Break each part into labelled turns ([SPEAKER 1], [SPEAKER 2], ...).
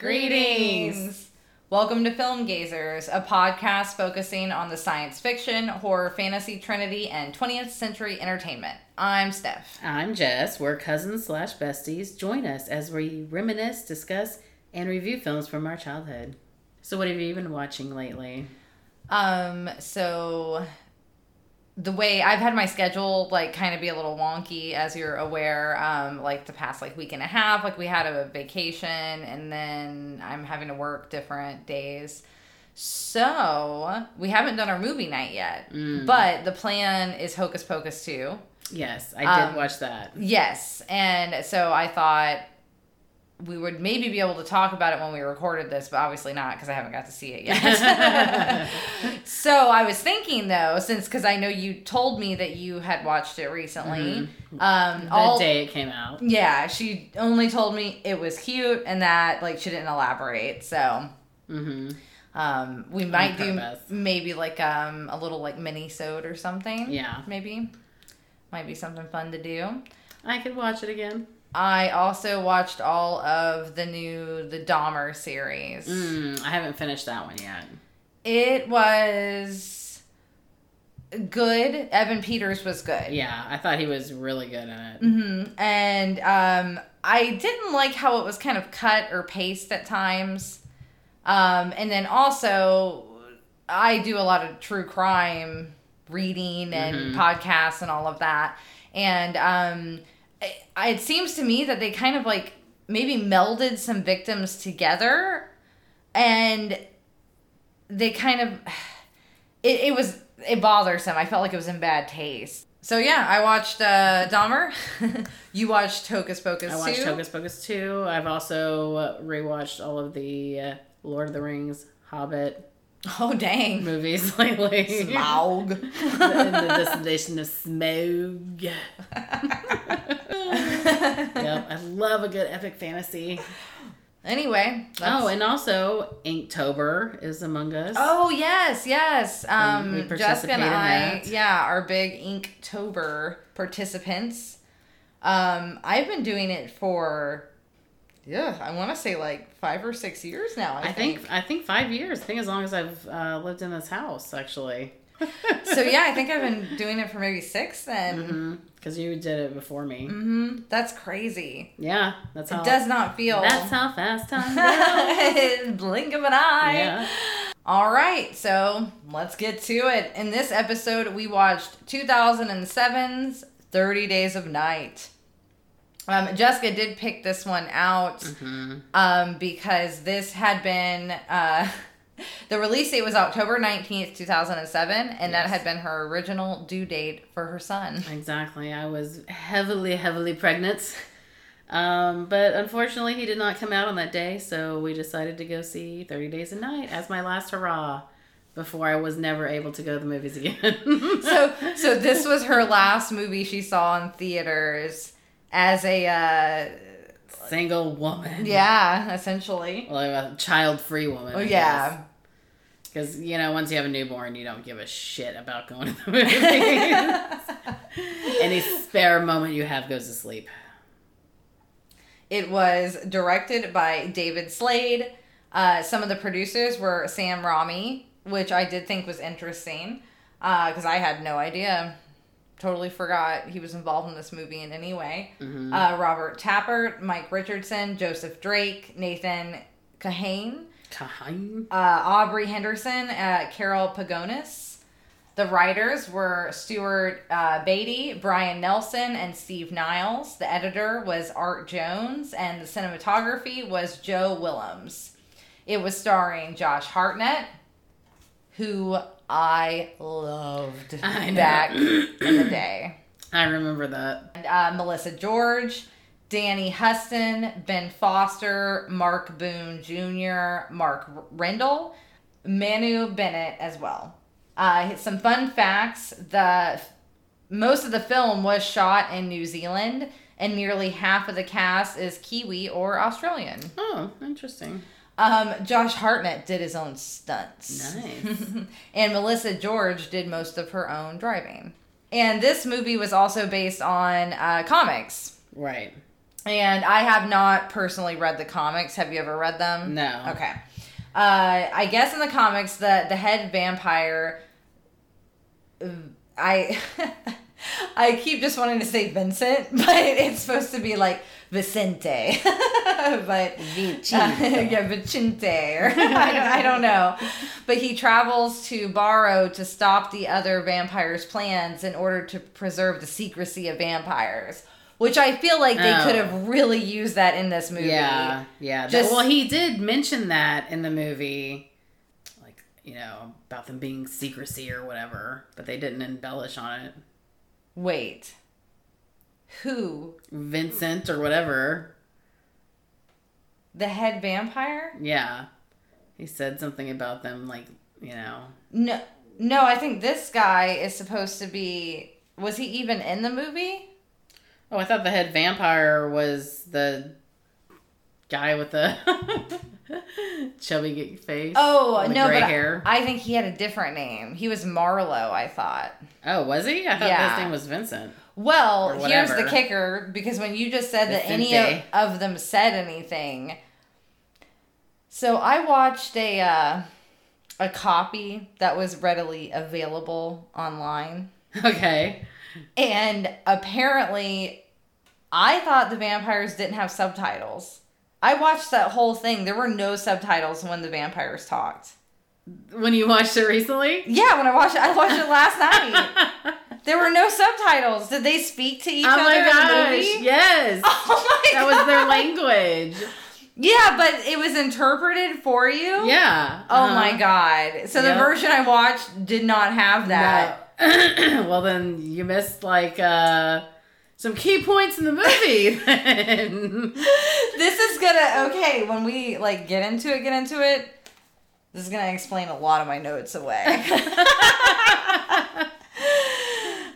[SPEAKER 1] Greetings. Welcome to Film Gazers, a podcast focusing on the science fiction, horror, fantasy trinity, and 20th century entertainment. I'm Steph.
[SPEAKER 2] I'm Jess. We're cousins slash besties. Join us as we reminisce, discuss, and review films from our childhood. So, what have you been watching lately?
[SPEAKER 1] Um, so the way I've had my schedule like kind of be a little wonky as you're aware um like the past like week and a half like we had a vacation and then I'm having to work different days. So, we haven't done our movie night yet.
[SPEAKER 2] Mm.
[SPEAKER 1] But the plan is Hocus Pocus 2.
[SPEAKER 2] Yes, I did
[SPEAKER 1] Um,
[SPEAKER 2] watch that.
[SPEAKER 1] Yes. And so I thought we would maybe be able to talk about it when we recorded this, but obviously not because I haven't got to see it yet. so I was thinking though, since because I know you told me that you had watched it recently. Um,
[SPEAKER 2] The
[SPEAKER 1] all
[SPEAKER 2] day it came out.
[SPEAKER 1] yeah, she only told me it was cute and that like she didn't elaborate. So
[SPEAKER 2] Mm-hmm.
[SPEAKER 1] um, we might do maybe like um a little like mini sode or something.
[SPEAKER 2] Yeah.
[SPEAKER 1] maybe might be something fun to do.
[SPEAKER 2] I could watch it again.
[SPEAKER 1] I also watched all of the new the Dahmer series.
[SPEAKER 2] Mm, I haven't finished that one yet.
[SPEAKER 1] It was good. Evan Peters was good.
[SPEAKER 2] Yeah, I thought he was really good in it.
[SPEAKER 1] hmm And um, I didn't like how it was kind of cut or paced at times. Um, and then also, I do a lot of true crime reading and
[SPEAKER 2] Mhm.
[SPEAKER 1] podcasts and all of that. And um, it, it seems to me that they kind of like maybe melded some victims together and they kind of it, it was it bothersome i felt like it was in bad taste. So yeah i watched uh dahmer. You watched hocus pocus
[SPEAKER 2] I watched
[SPEAKER 1] 2
[SPEAKER 2] Hocus Pocus 2. I've also uh, rewatched all of the uh, Lord of the Rings, Hobbit
[SPEAKER 1] oh dang
[SPEAKER 2] movies lately.
[SPEAKER 1] Smaug.
[SPEAKER 2] the, the Destination of Smaug. yep, I love a good epic fantasy.
[SPEAKER 1] anyway that's-
[SPEAKER 2] Oh, and also Inktober is among us.
[SPEAKER 1] oh yes yes um
[SPEAKER 2] we
[SPEAKER 1] jessica
[SPEAKER 2] participate
[SPEAKER 1] and
[SPEAKER 2] in
[SPEAKER 1] i
[SPEAKER 2] that.
[SPEAKER 1] yeah are big inktober participants um i've been doing it for yeah i want to say like five or six years now i,
[SPEAKER 2] I think I think five years. I think as long as I've uh, lived in this house, actually.
[SPEAKER 1] so yeah i think i've been doing it for maybe six then
[SPEAKER 2] Because you did it before me.
[SPEAKER 1] hmm That's crazy.
[SPEAKER 2] Yeah, that's how.
[SPEAKER 1] It does not feel.
[SPEAKER 2] That's how fast time goes.
[SPEAKER 1] Blink of an eye.
[SPEAKER 2] yeah.
[SPEAKER 1] All right, so let's get to it. In this episode, we watched 2007's 30 Days of Night. Um, Jessica did pick this one out
[SPEAKER 2] hmm
[SPEAKER 1] um, because this had been. Uh, the release date was October 19th, 2007, and that had been her original due date for her son.
[SPEAKER 2] Exactly. I was heavily, heavily pregnant. Um, but unfortunately, he did not come out on that day, so we decided to go see 30 Days a Night as my last hurrah before I was never able to go to the movies again.
[SPEAKER 1] so so this was her last movie she saw in theaters as a uh
[SPEAKER 2] single woman.
[SPEAKER 1] yeah essentially
[SPEAKER 2] Like a child free woman.
[SPEAKER 1] oh yeah
[SPEAKER 2] Because, you know, once you have a newborn, you don't give a shit about going to the movies. Any spare moment you have goes to sleep.
[SPEAKER 1] it was directed by david slade uh some of the producers were sam raimi which i did think was interesting uh because i had no idea totally forgot he was involved in this movie in any way
[SPEAKER 2] Mhm.
[SPEAKER 1] uh robert tapert mike richardson joseph drake nathan kahane
[SPEAKER 2] Kahain.
[SPEAKER 1] uh, Aubrey Henderson, uh, Carol Pagonis. The writers were Stuart uh, Beattie, Brian Nelson, and Steve Niles. The editor was Art Jones, and the cinematography was Jo Willems. It was starring Josh Hartnett, who I loved
[SPEAKER 2] I
[SPEAKER 1] back in the day
[SPEAKER 2] I remember that.
[SPEAKER 1] and, uh, Melissa George, Danny Huston, Ben Foster, Mark Boone Jr., Mark Rendall, Manu Bennett as well. Uh, some fun facts: the most of the film was shot in New Zealand, and nearly half of the cast is Kiwi or Australian.
[SPEAKER 2] Oh, interesting.
[SPEAKER 1] Um, Josh Hartnett did his own stunts.
[SPEAKER 2] Nice.
[SPEAKER 1] and Melissa George did most of her own driving. And this movie was also based on uh, comics.
[SPEAKER 2] Right.
[SPEAKER 1] and I have not personally read the comics. Have you ever read them?
[SPEAKER 2] No.
[SPEAKER 1] Okay. Uh, I guess in the comics, the the head vampire. I I keep just wanting to say Vincent, but it's supposed to be like Vicente, but
[SPEAKER 2] Vincente.
[SPEAKER 1] uh, yeah, Vicente, or I, don't, I don't know. But he travels to Barrow to stop the other vampires' plans in order to preserve the secrecy of vampires. Which I feel like they
[SPEAKER 2] Oh.
[SPEAKER 1] could have really used that in this movie.
[SPEAKER 2] Yeah, yeah.
[SPEAKER 1] Just,
[SPEAKER 2] well, he did mention that in the movie, like you know about them being secrecy or whatever, but they didn't embellish on it.
[SPEAKER 1] Wait. Who?
[SPEAKER 2] Vincent or whatever.
[SPEAKER 1] The head vampire?
[SPEAKER 2] Yeah, he said something about them, like you know.
[SPEAKER 1] No, no. I think this guy is supposed to be. Was he even in the movie?
[SPEAKER 2] Oh, I thought the head vampire was the guy with the chubby face.
[SPEAKER 1] Oh no,
[SPEAKER 2] gray
[SPEAKER 1] but I-
[SPEAKER 2] hair.
[SPEAKER 1] I, think he had a different name. He was Marlow. I thought.
[SPEAKER 2] oh, was he? I thought
[SPEAKER 1] Yeah.
[SPEAKER 2] his name was Vincent.
[SPEAKER 1] Well, here's the kicker because when you just said that any of, of them said anything. So I watched a uh, a copy that was readily available online.
[SPEAKER 2] Okay.
[SPEAKER 1] And apparently, I thought the vampires didn't have subtitles. I watched that whole thing. There were no subtitles when the vampires talked.
[SPEAKER 2] When you watched it recently?
[SPEAKER 1] Yeah, when I watched it, I watched it last night. There were no subtitles. Did they speak to each
[SPEAKER 2] oh
[SPEAKER 1] other
[SPEAKER 2] my
[SPEAKER 1] in the
[SPEAKER 2] gosh!
[SPEAKER 1] movie?
[SPEAKER 2] Yes,
[SPEAKER 1] Oh my God.
[SPEAKER 2] that was their language.
[SPEAKER 1] Yeah, but it was interpreted for you.
[SPEAKER 2] Yeah.
[SPEAKER 1] Oh
[SPEAKER 2] uh-huh.
[SPEAKER 1] my god! So the version I watched did not have that.
[SPEAKER 2] No. well, then you missed like uh, some key points in the movie. then.
[SPEAKER 1] this is gonna okay when we like get into it. Get into it. This is gonna explain a lot of my notes away.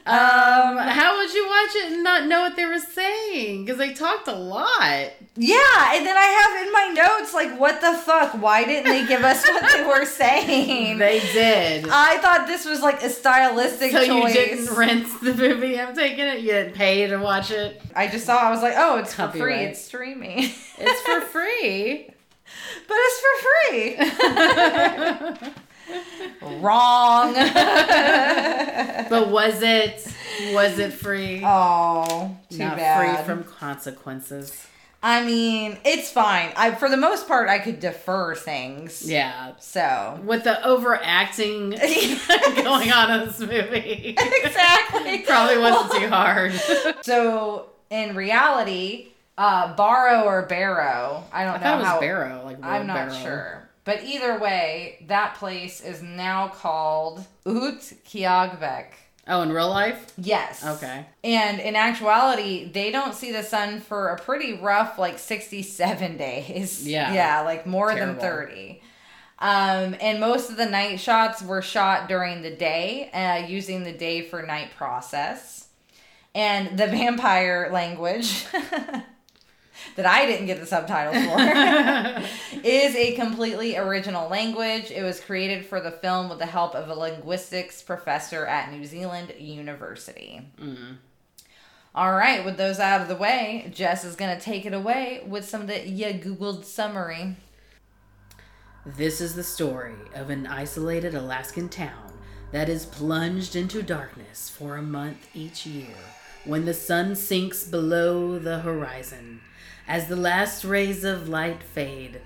[SPEAKER 2] um, how would you watch it and not know what they were saying? Because they talked a lot.
[SPEAKER 1] yeah, and then I have in my notes like, what the fuck? Why didn't they give us what they were saying?
[SPEAKER 2] They did.
[SPEAKER 1] I thought this was like a stylistic
[SPEAKER 2] so you
[SPEAKER 1] choice.
[SPEAKER 2] didn't rent the movie? I'm taking it. You didn't pay to watch it.
[SPEAKER 1] I just saw. I was like, oh, it's for free. It's streaming.
[SPEAKER 2] It's for free.
[SPEAKER 1] but it's for free. Wrong.
[SPEAKER 2] but was it? Was it free?
[SPEAKER 1] oh, too
[SPEAKER 2] Not
[SPEAKER 1] bad.
[SPEAKER 2] free from consequences.
[SPEAKER 1] I mean, it's fine. I for the most part I could defer things.
[SPEAKER 2] Yeah.
[SPEAKER 1] So
[SPEAKER 2] With the overacting going on in this movie.
[SPEAKER 1] exactly.
[SPEAKER 2] Probably wasn't too hard.
[SPEAKER 1] So in reality, uh, Barrow or Barrow, I don't
[SPEAKER 2] I
[SPEAKER 1] know
[SPEAKER 2] thought it was
[SPEAKER 1] how.
[SPEAKER 2] Barrow, like
[SPEAKER 1] I'm not
[SPEAKER 2] wheelbarrow.
[SPEAKER 1] sure. But either way, that place is now called Ut Kiagbek.
[SPEAKER 2] Oh, in real life?
[SPEAKER 1] Yes.
[SPEAKER 2] Okay.
[SPEAKER 1] And in actuality, they don't see the sun for a pretty rough, like 67 days.
[SPEAKER 2] Yeah.
[SPEAKER 1] Yeah, like more than 30. Um, and most of the night shots were shot during the day, uh, using the day for night process. And the vampire language that I didn't get the subtitles for is a completely original language. It was created for the film with the help of a linguistics professor at New Zealand University.
[SPEAKER 2] Mm.
[SPEAKER 1] All right, with those out of the way, Jess is going to take it away with some of the ya Googled summary.
[SPEAKER 2] This is the story of an isolated Alaskan town that is plunged into darkness for a month each year when the sun sinks below the horizon. As the last rays of light fade,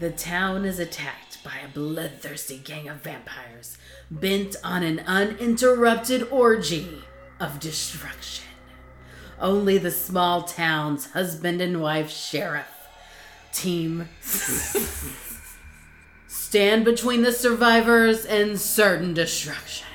[SPEAKER 2] the town is attacked by a bloodthirsty gang of vampires bent on an uninterrupted orgy of destruction. Only the small town's husband and wife sheriff team stand between the survivors and certain destruction.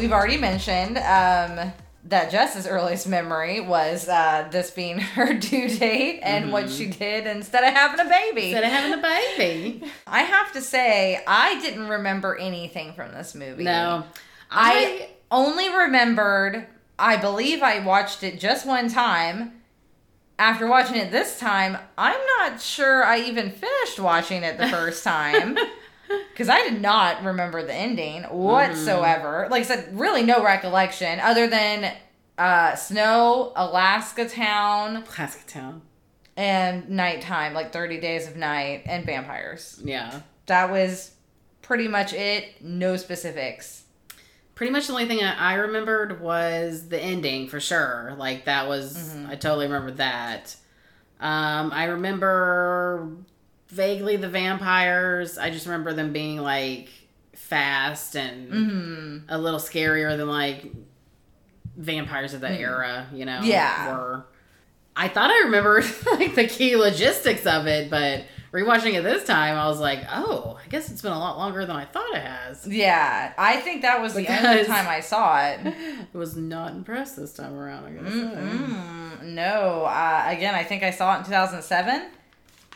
[SPEAKER 1] We've already mentioned um, that Jess's earliest memory was uh, this being her due date and what she did instead of having a baby.
[SPEAKER 2] Instead of having a baby.
[SPEAKER 1] I have to say, I didn't remember anything from this movie.
[SPEAKER 2] No.
[SPEAKER 1] I only remembered, I believe I watched it just one time. After watching it this time, I'm not sure I even finished watching it the first time. Because I did not remember the ending whatsoever. Like I said, really no recollection other than uh, snow, Alaska town,
[SPEAKER 2] Alaska Town.
[SPEAKER 1] and nighttime, like 30 days of night, and vampires.
[SPEAKER 2] Yeah.
[SPEAKER 1] That was pretty much it. No specifics.
[SPEAKER 2] Pretty much the only thing I I remembered was the ending for sure. Like that was
[SPEAKER 1] Mm-hmm.
[SPEAKER 2] I totally remember that. Um, I remember vaguely the vampires. I just remember them being like fast and
[SPEAKER 1] hmm
[SPEAKER 2] a little scarier than like vampires of that era, you know.
[SPEAKER 1] Yeah.
[SPEAKER 2] Were. I thought I remembered like the key logistics of it, but rewatching it this time, I was like, oh, I guess it's been a lot longer than I thought it has.
[SPEAKER 1] Yeah, I think that was the only
[SPEAKER 2] Because-
[SPEAKER 1] time I saw it.
[SPEAKER 2] I was not impressed this time around. I.
[SPEAKER 1] Mm-mm. No, uh, again, I think I saw it in 2007.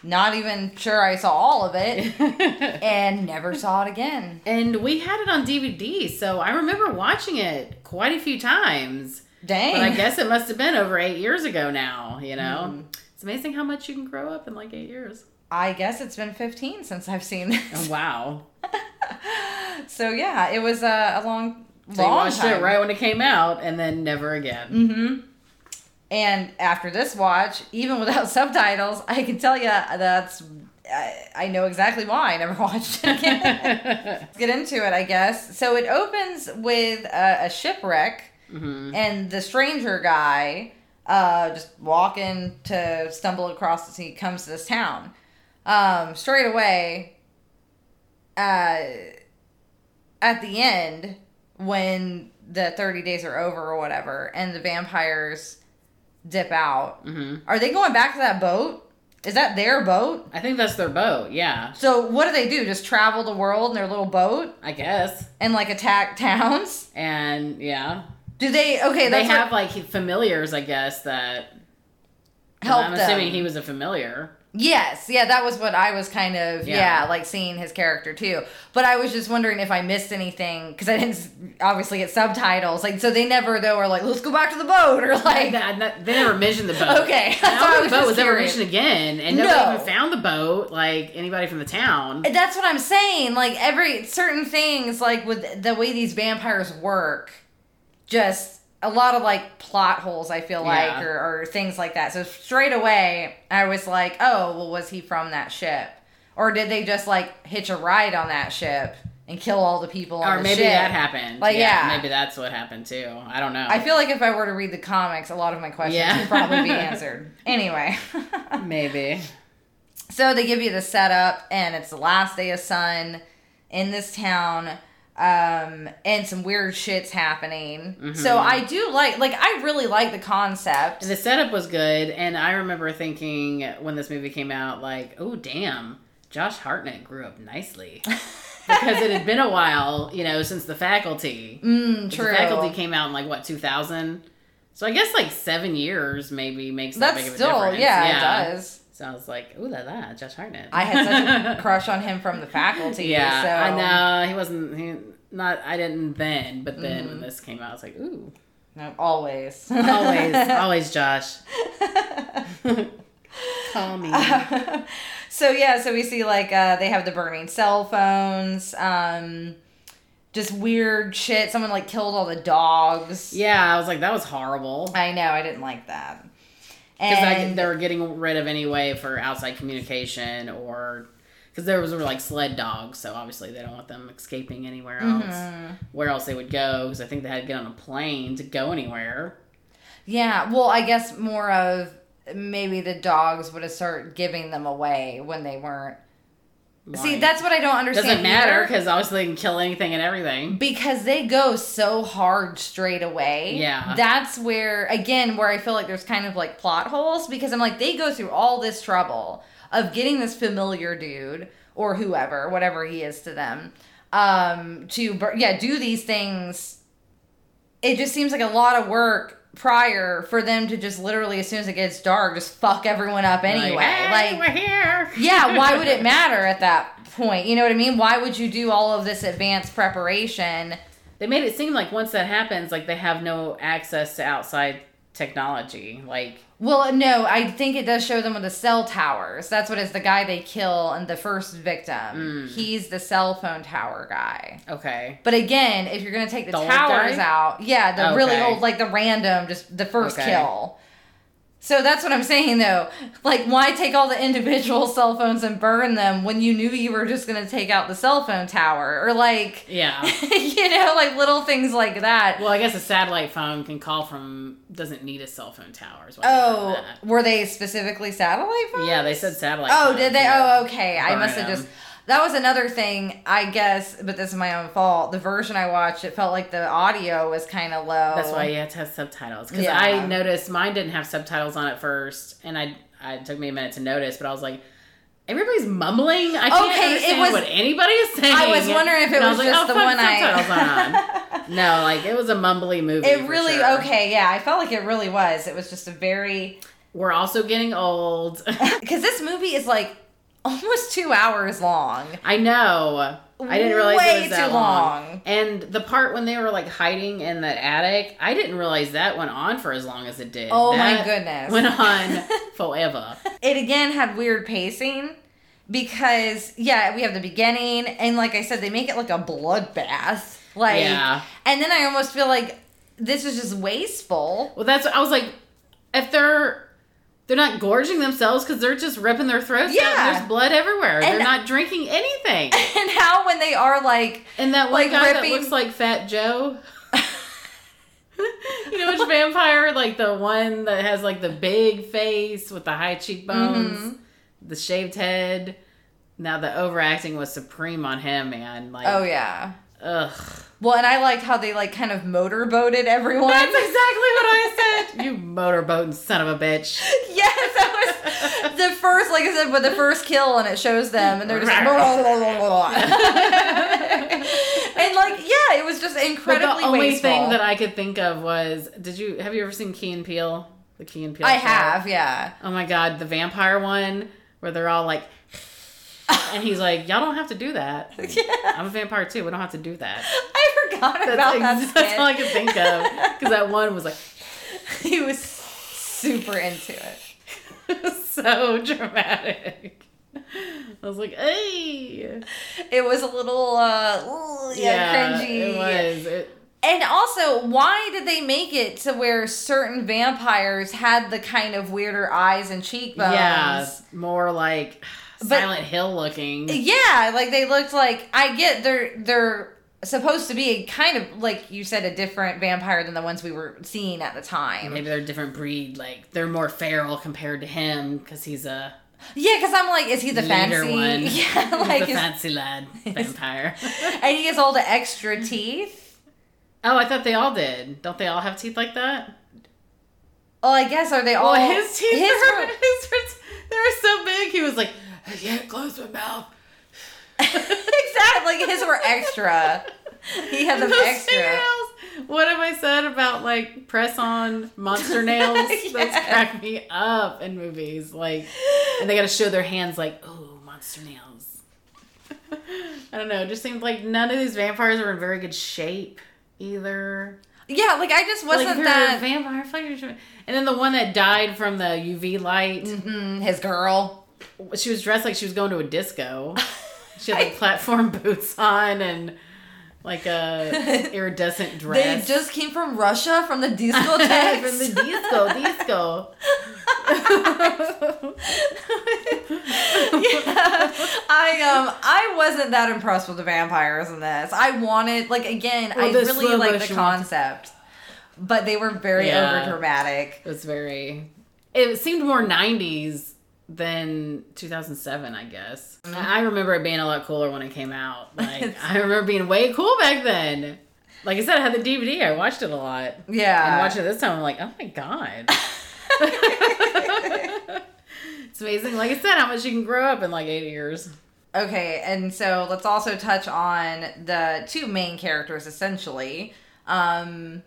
[SPEAKER 1] Not even sure I saw all of it, and never saw it again.
[SPEAKER 2] and we had it on DVD, so I remember watching it quite a few times.
[SPEAKER 1] Dang.
[SPEAKER 2] But I guess it must have been over eight years ago now. You know,
[SPEAKER 1] Mm.
[SPEAKER 2] it's amazing how much you can grow up in like eight years.
[SPEAKER 1] I guess it's been 15 since I've seen this.
[SPEAKER 2] Oh wow!
[SPEAKER 1] So yeah, it was a, a long,
[SPEAKER 2] So
[SPEAKER 1] long
[SPEAKER 2] watched
[SPEAKER 1] time.
[SPEAKER 2] it right when it came out, and then never again.
[SPEAKER 1] Mm-hmm. And after this watch, even without subtitles, I can tell you that's I, I know exactly why I never watched it again. Let's get into it, I guess. So it opens with a, a shipwreck,
[SPEAKER 2] hmm
[SPEAKER 1] and the stranger guy uh, just walking to stumble across this. He comes to this town. Um, straight away, uh, at the end, when the 30 days are over or whatever, and the vampires dip out,
[SPEAKER 2] hmm
[SPEAKER 1] are they going back to that boat? Is that their boat?
[SPEAKER 2] I think that's their boat. Yeah,
[SPEAKER 1] So what do they do? Just travel the world in their little boat
[SPEAKER 2] I guess.
[SPEAKER 1] and like attack towns?
[SPEAKER 2] And yeah,
[SPEAKER 1] Do they? Okay,
[SPEAKER 2] they have like familiars, I guess that.
[SPEAKER 1] Help
[SPEAKER 2] I'm
[SPEAKER 1] them.
[SPEAKER 2] assuming he was a familiar.
[SPEAKER 1] Yes, yeah, that was what I was kind of yeah.
[SPEAKER 2] Yeah.
[SPEAKER 1] like seeing his character too. But I was just wondering if I missed anything because I didn't obviously get subtitles. Like, so they never though are like, let's go back to the boat or like,
[SPEAKER 2] Like, they never mentioned the boat.
[SPEAKER 1] Okay,
[SPEAKER 2] I
[SPEAKER 1] that's I was
[SPEAKER 2] the boat was ever mentioned again, and nobody
[SPEAKER 1] No.
[SPEAKER 2] even found the boat. Like anybody from the town.
[SPEAKER 1] that's what I'm saying. Like every certain things, like with the way these vampires work, just a lot of like plot holes. I feel like
[SPEAKER 2] Yeah.
[SPEAKER 1] or, or things like that. So straight away, I was like, oh, well, was he from that ship, or did they just like hitch a ride on that ship and kill all the people on
[SPEAKER 2] Or maybe
[SPEAKER 1] ship?
[SPEAKER 2] that happened.
[SPEAKER 1] Like, yeah.
[SPEAKER 2] maybe that's what happened too. I don't know.
[SPEAKER 1] I feel like if I were to read the comics, a lot of my questions
[SPEAKER 2] Yeah.
[SPEAKER 1] would probably be answered. Anyway.
[SPEAKER 2] maybe.
[SPEAKER 1] So they give you the setup, and it's the last day of sun in this town, um, and some weird shit's happening.
[SPEAKER 2] Mhm.
[SPEAKER 1] So I do like, like, I really like the concept.
[SPEAKER 2] The setup was good, and I remember thinking when this movie came out, like, oh damn, Josh Hartnett grew up nicely. because it had been a while, you know, since the faculty.
[SPEAKER 1] Mm,
[SPEAKER 2] The
[SPEAKER 1] true.
[SPEAKER 2] faculty came out in like what, two thousand? So I guess like seven years maybe makes that
[SPEAKER 1] That's
[SPEAKER 2] big of a
[SPEAKER 1] still,
[SPEAKER 2] difference.
[SPEAKER 1] yeah, it does.
[SPEAKER 2] So I was like, ooh la la, Josh Hartnett.
[SPEAKER 1] I had such a crush on him from the faculty.
[SPEAKER 2] Yeah,
[SPEAKER 1] so.
[SPEAKER 2] I know he wasn't. He, not I didn't then, but then
[SPEAKER 1] Mm-hmm.
[SPEAKER 2] when this came out, I was like, ooh,
[SPEAKER 1] No, always.
[SPEAKER 2] always, always Josh. Call me.
[SPEAKER 1] so yeah, so we see like uh, they have the burning cell phones, um, just weird shit. Someone like killed all the dogs.
[SPEAKER 2] Yeah, I was like, that was horrible.
[SPEAKER 1] I know, I didn't like that.
[SPEAKER 2] Because they were getting rid of any way for outside communication or. Because there was like sled dogs, so obviously they don't want them escaping anywhere else.
[SPEAKER 1] Mhm.
[SPEAKER 2] Where else they would go? Because I think they had to get on a plane to go anywhere.
[SPEAKER 1] yeah, well, I guess more of maybe the dogs would have started giving them away when they weren't. See, that's what I don't understand.
[SPEAKER 2] doesn't matter because obviously they can kill anything and everything.
[SPEAKER 1] because they go so hard straight away.
[SPEAKER 2] Yeah.
[SPEAKER 1] That's where again where I feel like there's kind of like plot holes because I'm like they go through all this trouble of getting this familiar dude or whoever, whatever he is to them, um to yeah, do these things. It just seems like a lot of work prior for them to just literally as soon as it gets dark just fuck everyone up anyway.
[SPEAKER 2] "Hey,
[SPEAKER 1] like
[SPEAKER 2] we're here.
[SPEAKER 1] yeah, why would it matter at that point? You know what I mean? Why would you do all of this advanced preparation?
[SPEAKER 2] They made it seem like once that happens, like they have no access to outside technology. Like
[SPEAKER 1] Well, no, I think it does show them with the cell towers. That's what is the guy they kill and the first victim.
[SPEAKER 2] Mm.
[SPEAKER 1] He's the cell phone tower guy.
[SPEAKER 2] okay,
[SPEAKER 1] But again, if you're gonna take the,
[SPEAKER 2] The
[SPEAKER 1] towers out, yeah, the really old, like the random, just the first
[SPEAKER 2] Okay.
[SPEAKER 1] kill. So that's what I'm saying though. Like, why take all the individual cell phones and burn them when you knew you were just gonna take out the cell phone tower? Or like,
[SPEAKER 2] yeah.
[SPEAKER 1] you know, like little things like that.
[SPEAKER 2] Well, I guess a satellite phone can call from doesn't need a cell phone tower.
[SPEAKER 1] Oh, were they specifically satellite phones?
[SPEAKER 2] yeah, they said satellite.
[SPEAKER 1] Oh, did they? Oh, okay. I must have just. That was another thing, I guess, but this is my own fault. The version I watched, it felt like the audio was kind of low.
[SPEAKER 2] That's why you have to have subtitles. Because
[SPEAKER 1] Yeah.
[SPEAKER 2] I noticed mine didn't have subtitles on at first, and I, I it took me a minute to notice, but I was like, everybody's mumbling. I can't
[SPEAKER 1] Okay,
[SPEAKER 2] understand
[SPEAKER 1] was-
[SPEAKER 2] what anybody is saying.
[SPEAKER 1] I was wondering if it was,
[SPEAKER 2] like,
[SPEAKER 1] just
[SPEAKER 2] oh,
[SPEAKER 1] the one
[SPEAKER 2] subtitles
[SPEAKER 1] I.
[SPEAKER 2] on. No, like it was a mumbly movie.
[SPEAKER 1] It really
[SPEAKER 2] sure.
[SPEAKER 1] okay, yeah. I felt like it really was. It was just a very
[SPEAKER 2] We're also getting old.
[SPEAKER 1] because this movie is like almost two hours long.
[SPEAKER 2] I know. I didn't realize
[SPEAKER 1] Way
[SPEAKER 2] it was that
[SPEAKER 1] too
[SPEAKER 2] long.
[SPEAKER 1] long.
[SPEAKER 2] And the part when they were like hiding in the attic, I didn't realize that went on for as long as it did.
[SPEAKER 1] Oh my goodness.
[SPEAKER 2] Went on forever.
[SPEAKER 1] It again had weird pacing because yeah, we have the beginning and like I said, they make it like a bloodbath. Like,
[SPEAKER 2] Yeah.
[SPEAKER 1] and then I almost feel like this is just wasteful.
[SPEAKER 2] Well, that's I was like. If they're they're not gorging themselves because they're just ripping their throats out.
[SPEAKER 1] Yeah.
[SPEAKER 2] There's blood everywhere. they're not drinking anything.
[SPEAKER 1] And how when they are like
[SPEAKER 2] And that one
[SPEAKER 1] Like
[SPEAKER 2] guy
[SPEAKER 1] ripping-
[SPEAKER 2] that looks like Fat Joe. you know which vampire? Like the one that has like the big face with the high cheekbones,
[SPEAKER 1] Mhm.
[SPEAKER 2] the shaved head. Now the overacting was supreme on him, man. Like,
[SPEAKER 1] oh yeah.
[SPEAKER 2] ugh.
[SPEAKER 1] Well, and I liked how they like kind of motorboated everyone.
[SPEAKER 2] That's exactly what I said. You motorboating son of a bitch.
[SPEAKER 1] yes, that was the first, like I said, with the first kill, and it shows them, and they're just and like, yeah, it was just
[SPEAKER 2] But
[SPEAKER 1] incredibly
[SPEAKER 2] the only
[SPEAKER 1] wasteful.
[SPEAKER 2] thing that I could think of was, did you have you ever seen Key and Peele? The Key and Peele.
[SPEAKER 1] I
[SPEAKER 2] show?
[SPEAKER 1] have, yeah.
[SPEAKER 2] Oh my god, the vampire one where they're all like, and he's like, y'all don't have to do that.
[SPEAKER 1] Yeah.
[SPEAKER 2] I'm a vampire too. We don't have to do that.
[SPEAKER 1] I forgot
[SPEAKER 2] That's,
[SPEAKER 1] about
[SPEAKER 2] ex-
[SPEAKER 1] that.
[SPEAKER 2] that's all I could think of because that one was like
[SPEAKER 1] he was super into it.
[SPEAKER 2] so dramatic. I was like, hey,
[SPEAKER 1] It was a little, uh, ooh, yeah, cringy.
[SPEAKER 2] It was. It,
[SPEAKER 1] And also, why did they make it to where certain vampires had the kind of weirder eyes and cheekbones?
[SPEAKER 2] yeah, more like
[SPEAKER 1] But-
[SPEAKER 2] Silent Hill looking.
[SPEAKER 1] Yeah, like they looked like I get they're they're supposed to be kind of like you said a different vampire than the ones we were seeing at the time.
[SPEAKER 2] Maybe they're a different breed. Like they're more feral compared to him because he's a
[SPEAKER 1] Yeah, because I'm like, is he the fancy?
[SPEAKER 2] one.
[SPEAKER 1] Yeah, like
[SPEAKER 2] the fancy lad vampire.
[SPEAKER 1] and he has all the extra teeth.
[SPEAKER 2] oh, I thought they all did. Don't they all have teeth like that?
[SPEAKER 1] Well, I guess are they all
[SPEAKER 2] Well, his teeth
[SPEAKER 1] His
[SPEAKER 2] were,
[SPEAKER 1] were-
[SPEAKER 2] his were- they were so big. He was like, I can't close my mouth.
[SPEAKER 1] exactly like his were extra. He had them
[SPEAKER 2] Those
[SPEAKER 1] extra.
[SPEAKER 2] fingernails. What have I said about like press on monster nails? Those
[SPEAKER 1] Yes.
[SPEAKER 2] crack me up in movies. Like, and they got to show their hands like, oh, monster nails. I don't know. It just seemed like none of these vampires were in very good shape either.
[SPEAKER 1] Yeah, like I just wasn't
[SPEAKER 2] you're
[SPEAKER 1] that
[SPEAKER 2] vampire. Like And then the one that died from the UV light,
[SPEAKER 1] Mhm, his girl.
[SPEAKER 2] she was dressed like she was going to a disco. She had like platform boots on and like a iridescent dress.
[SPEAKER 1] They just came from Russia from the disco
[SPEAKER 2] from the disco, disco.
[SPEAKER 1] yeah, I um I wasn't that impressed with the vampires in this. I wanted like again,
[SPEAKER 2] Well,
[SPEAKER 1] I really like the concept, but they were very
[SPEAKER 2] Yeah.
[SPEAKER 1] over dramatic.
[SPEAKER 2] It was very. It seemed more '90s than 2007, I guess.
[SPEAKER 1] Mm-hmm.
[SPEAKER 2] I I remember it being a lot cooler when it came out. Like I remember being way cool back then. Like I said, I had the DVD. I watched it a lot.
[SPEAKER 1] Yeah,
[SPEAKER 2] and watching it this time, I'm like, oh my god. it's amazing. Like I said, how much you can grow up in like eight years.
[SPEAKER 1] Okay, and so let's also touch on the two main characters essentially. Um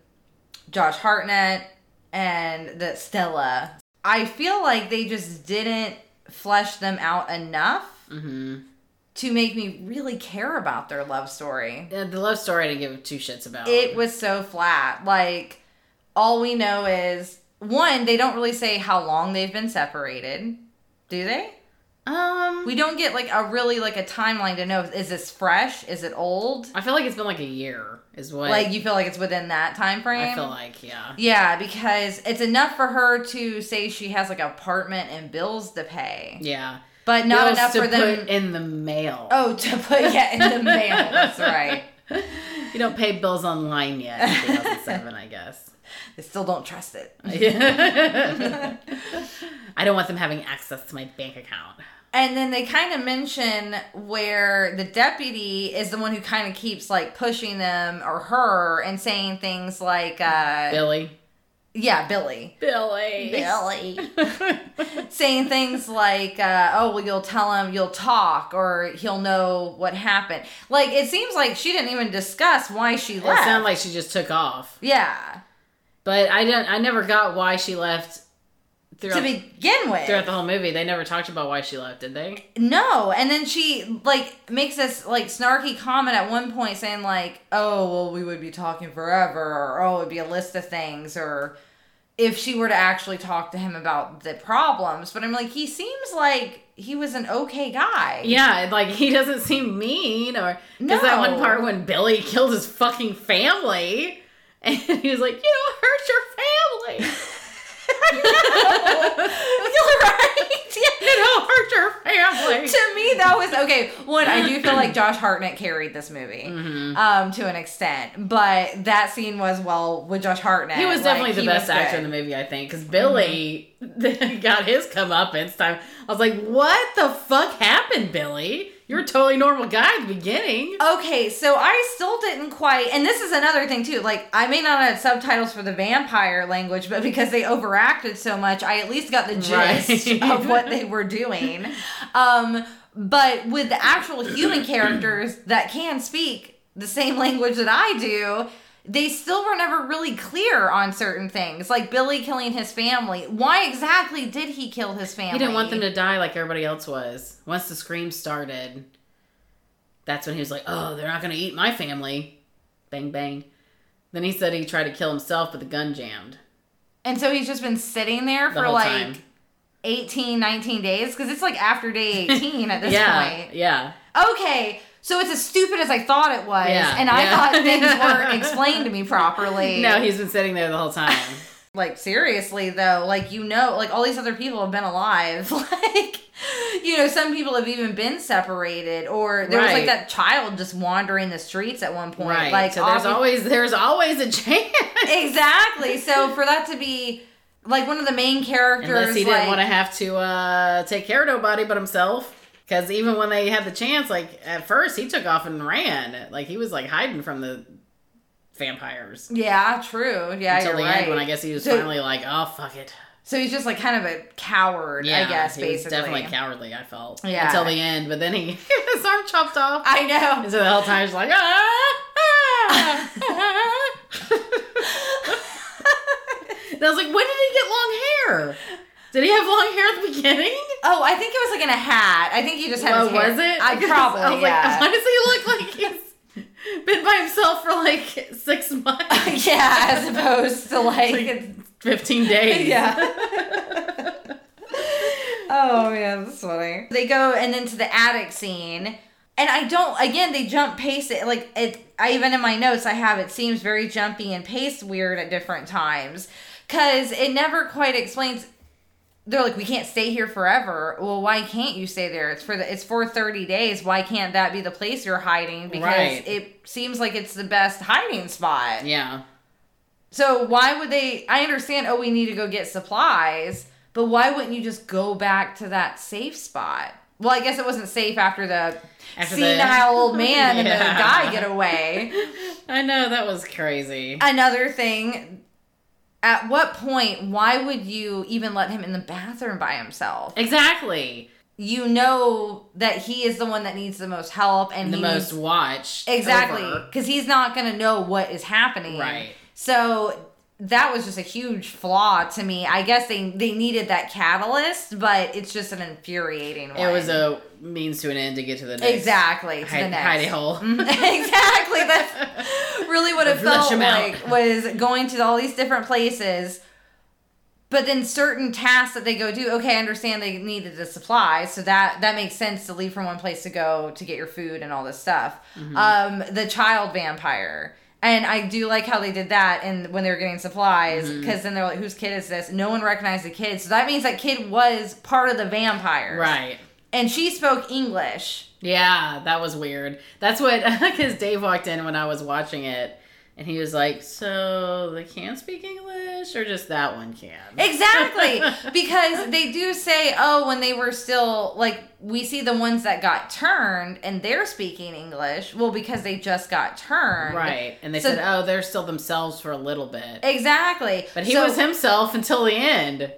[SPEAKER 1] Josh Hartnett and the Stella. I feel like they just didn't flesh them out enough
[SPEAKER 2] Mm-hmm.
[SPEAKER 1] to make me really care about their love story.
[SPEAKER 2] Uh, The love story I didn't give two shits about.
[SPEAKER 1] It was so flat. Like, all we know is one, they don't really say how long they've been separated. Do they?
[SPEAKER 2] Um,
[SPEAKER 1] We don't get like a really like a timeline to know is this fresh? Is it old?
[SPEAKER 2] I feel like it's been like a year. Is what
[SPEAKER 1] Like you feel like it's within that time frame?
[SPEAKER 2] I feel like. Yeah.
[SPEAKER 1] Yeah, because it's enough for her to say she has like an apartment and bills to pay,
[SPEAKER 2] Yeah.
[SPEAKER 1] but not
[SPEAKER 2] Bills
[SPEAKER 1] enough for them.
[SPEAKER 2] put in the mail.
[SPEAKER 1] oh, to put yeah in the mail. That's right.
[SPEAKER 2] You don't pay bills online yet. in 2007, I guess.
[SPEAKER 1] They still don't trust it.
[SPEAKER 2] I don't want them having access to my bank account.
[SPEAKER 1] And then they kind of mention where the deputy is the one who kind of keeps like pushing them or her and saying things like, uh,
[SPEAKER 2] Billy.
[SPEAKER 1] yeah, Billy.
[SPEAKER 2] Billy.
[SPEAKER 1] Billy. saying things like, uh, oh, well, you'll tell him, you'll talk, or he'll know what happened. Like, it seems like she didn't even discuss why she
[SPEAKER 2] It
[SPEAKER 1] left.
[SPEAKER 2] sounded like she just took off.
[SPEAKER 1] yeah.
[SPEAKER 2] But I don't. I never got why she left.
[SPEAKER 1] To begin with.
[SPEAKER 2] throughout the whole movie, they never talked about why she left, did they?
[SPEAKER 1] No, and then she like makes this like snarky comment at one point saying like, "Oh, well, we would be talking forever," or "Oh, it'd be a list of things," or if she were to actually talk to him about the problems. But I'm like, he seems like he was an okay guy.
[SPEAKER 2] Yeah, like he doesn't seem mean, or because that one part when Billy killed his fucking family, and he was like, "You don't hurt your family."
[SPEAKER 1] You're right.
[SPEAKER 2] you don't hurt your family.
[SPEAKER 1] to me, that was okay. One, I do feel like Josh Hartnett carried this movie
[SPEAKER 2] Mm-hmm.
[SPEAKER 1] um, to an extent, but that scene was well with Josh Hartnett.
[SPEAKER 2] He was
[SPEAKER 1] like,
[SPEAKER 2] definitely the best actor
[SPEAKER 1] good.
[SPEAKER 2] in the movie, I think, because Billy got his comeuppance time. I was like, "What the fuck happened, Billy? You're a totally normal guy at the beginning."
[SPEAKER 1] Okay, so I still didn't quite, and this is another thing too. Like, I may not have subtitles for the vampire language, but because they overacted so much, I at least got the gist
[SPEAKER 2] Right.
[SPEAKER 1] of what they were doing. Um, but with the actual human characters that can speak the same language that I do, they still were never really clear on certain things. Like Billy killing his family. Why exactly did he kill his family?
[SPEAKER 2] He didn't want them to die like everybody else was. Once the scream started, that's when he was like, "Oh, they're not gonna eat my family." Bang bang. Then he said he tried to kill himself, but the gun jammed
[SPEAKER 1] And so he's just been sitting there
[SPEAKER 2] the
[SPEAKER 1] for like
[SPEAKER 2] time.
[SPEAKER 1] 18, 19 days because it's like after day 18 at this
[SPEAKER 2] yeah,
[SPEAKER 1] point.
[SPEAKER 2] yeah.
[SPEAKER 1] Okay, so it's as stupid as I thought it was,
[SPEAKER 2] Yeah,
[SPEAKER 1] and I
[SPEAKER 2] yeah.
[SPEAKER 1] thought things weren't explained to me properly.
[SPEAKER 2] No, he's been sitting there the whole time.
[SPEAKER 1] like seriously though, like you know, like all these other people have been alive. like you know, some people have even been separated, or there was like that child just wandering the streets at one point.
[SPEAKER 2] right.
[SPEAKER 1] Like
[SPEAKER 2] so there's
[SPEAKER 1] obvi-
[SPEAKER 2] always there's always a chance.
[SPEAKER 1] exactly. So for that to be like one of the main characters,
[SPEAKER 2] Unless he
[SPEAKER 1] like,
[SPEAKER 2] didn't want to have to uh, take care of nobody but himself. Because even when they had the chance, like at first he took off and ran. Like he was like hiding from the vampires.
[SPEAKER 1] Yeah, true. Yeah,
[SPEAKER 2] Until the
[SPEAKER 1] right.
[SPEAKER 2] end when I guess he was
[SPEAKER 1] So-
[SPEAKER 2] finally like, oh fuck it.
[SPEAKER 1] So he's just like kind of a coward, yeah, I guess,
[SPEAKER 2] he
[SPEAKER 1] basically.
[SPEAKER 2] was definitely cowardly, I felt.
[SPEAKER 1] Yeah.
[SPEAKER 2] Until the end, but then he his arm chopped off.
[SPEAKER 1] I know.
[SPEAKER 2] and so the whole time he's like, ah, ah, ah. and I was like, when did he get long hair? Did he have long hair at the beginning?
[SPEAKER 1] Oh, I think it was like in a hat. I think he just had hair.
[SPEAKER 2] was it?
[SPEAKER 1] I
[SPEAKER 2] Because
[SPEAKER 1] probably,
[SPEAKER 2] I was
[SPEAKER 1] yeah.
[SPEAKER 2] like, why does he look like he's been by himself for like six months?
[SPEAKER 1] yeah, as opposed to like,
[SPEAKER 2] Like, 15 days.
[SPEAKER 1] yeah. oh man, that's funny. They go and then to the attic scene, and I don't. Again, they jump pace it like it. I even in my notes I have it seems very jumpy and paced weird at different times because it never quite explains. They're like, we can't stay here forever. Well, why can't you stay there? It's for the it's for thirty days. Why can't that be the place you're hiding? Because
[SPEAKER 2] Right.
[SPEAKER 1] it seems like it's the best hiding spot.
[SPEAKER 2] Yeah.
[SPEAKER 1] So why would they? I understand. Oh, we need to go get supplies, but why wouldn't you just go back to that safe spot? Well, I guess it wasn't safe after the
[SPEAKER 2] After the-
[SPEAKER 1] senile old man and the guy get away.
[SPEAKER 2] I know, that was crazy.
[SPEAKER 1] Another thing. At what point? Why would you even let him in the bathroom by himself?
[SPEAKER 2] Exactly.
[SPEAKER 1] You know that he is the one that needs the most help, and
[SPEAKER 2] the
[SPEAKER 1] he
[SPEAKER 2] most
[SPEAKER 1] needs,
[SPEAKER 2] watched.
[SPEAKER 1] exactly because he's not going to know what is happening.
[SPEAKER 2] Right.
[SPEAKER 1] So that was just a huge flaw to me. I guess they they needed that catalyst, but it's just an infuriating one.
[SPEAKER 2] It was a means to an end to get to the next
[SPEAKER 1] exactly to
[SPEAKER 2] hide,
[SPEAKER 1] the next.
[SPEAKER 2] hidey hole.
[SPEAKER 1] exactly. That's really what it
[SPEAKER 2] felt
[SPEAKER 1] felt
[SPEAKER 2] 'em out.
[SPEAKER 1] like was going to all these different places. But then certain tasks that they go do, okay, I understand they needed the supplies, so that that makes sense to leave from one place to go to get your food and all this stuff.
[SPEAKER 2] Mm-hmm.
[SPEAKER 1] Um, the child vampire, and I do like how they did that, and when they were getting supplies,
[SPEAKER 2] Mm-hmm.
[SPEAKER 1] because then they're like, "Whose kid is this?" No one recognized the kid, so that means that kid was part of the vampire.
[SPEAKER 2] right.
[SPEAKER 1] And she spoke English.
[SPEAKER 2] Yeah, that was weird. That's what because Dave walked in when I was watching it, and he was like, "So they can't speak English, or just that one can?"
[SPEAKER 1] Exactly. because they do say, oh, when they were still like we see the ones that got turned and they're speaking English. Well, because they just got turned.
[SPEAKER 2] right, and they
[SPEAKER 1] So-
[SPEAKER 2] said, "Oh, they're still themselves for a little bit,"
[SPEAKER 1] Exactly.
[SPEAKER 2] but he
[SPEAKER 1] So-
[SPEAKER 2] was himself until the end.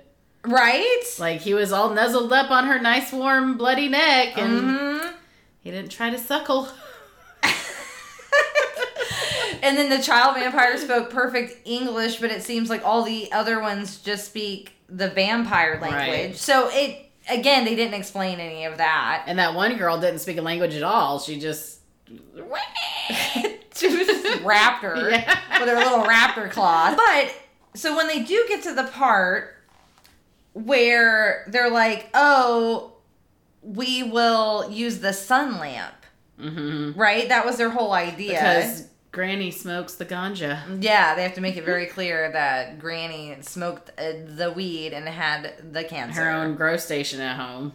[SPEAKER 1] Right?
[SPEAKER 2] Like he was all nuzzled up on her nice, warm, bloody neck, and
[SPEAKER 1] Mhm.
[SPEAKER 2] he didn't try to suckle.
[SPEAKER 1] And then the child vampire spoke perfect English, but it seems like all the other ones just speak the vampire language.
[SPEAKER 2] Right.
[SPEAKER 1] So it again, they didn't explain any of that.
[SPEAKER 2] And that one girl didn't speak a language at all. She just
[SPEAKER 1] she was raptor
[SPEAKER 2] Yeah.
[SPEAKER 1] with her little raptor claws. But so when they do get to the part where they're like, "Oh, we will use the sun lamp,"
[SPEAKER 2] hmm
[SPEAKER 1] right? That was their whole idea.
[SPEAKER 2] because Granny smokes the ganja.
[SPEAKER 1] yeah, they have to make it very clear that Granny smoked uh, the weed and had the cancer.
[SPEAKER 2] Her own grow station at home.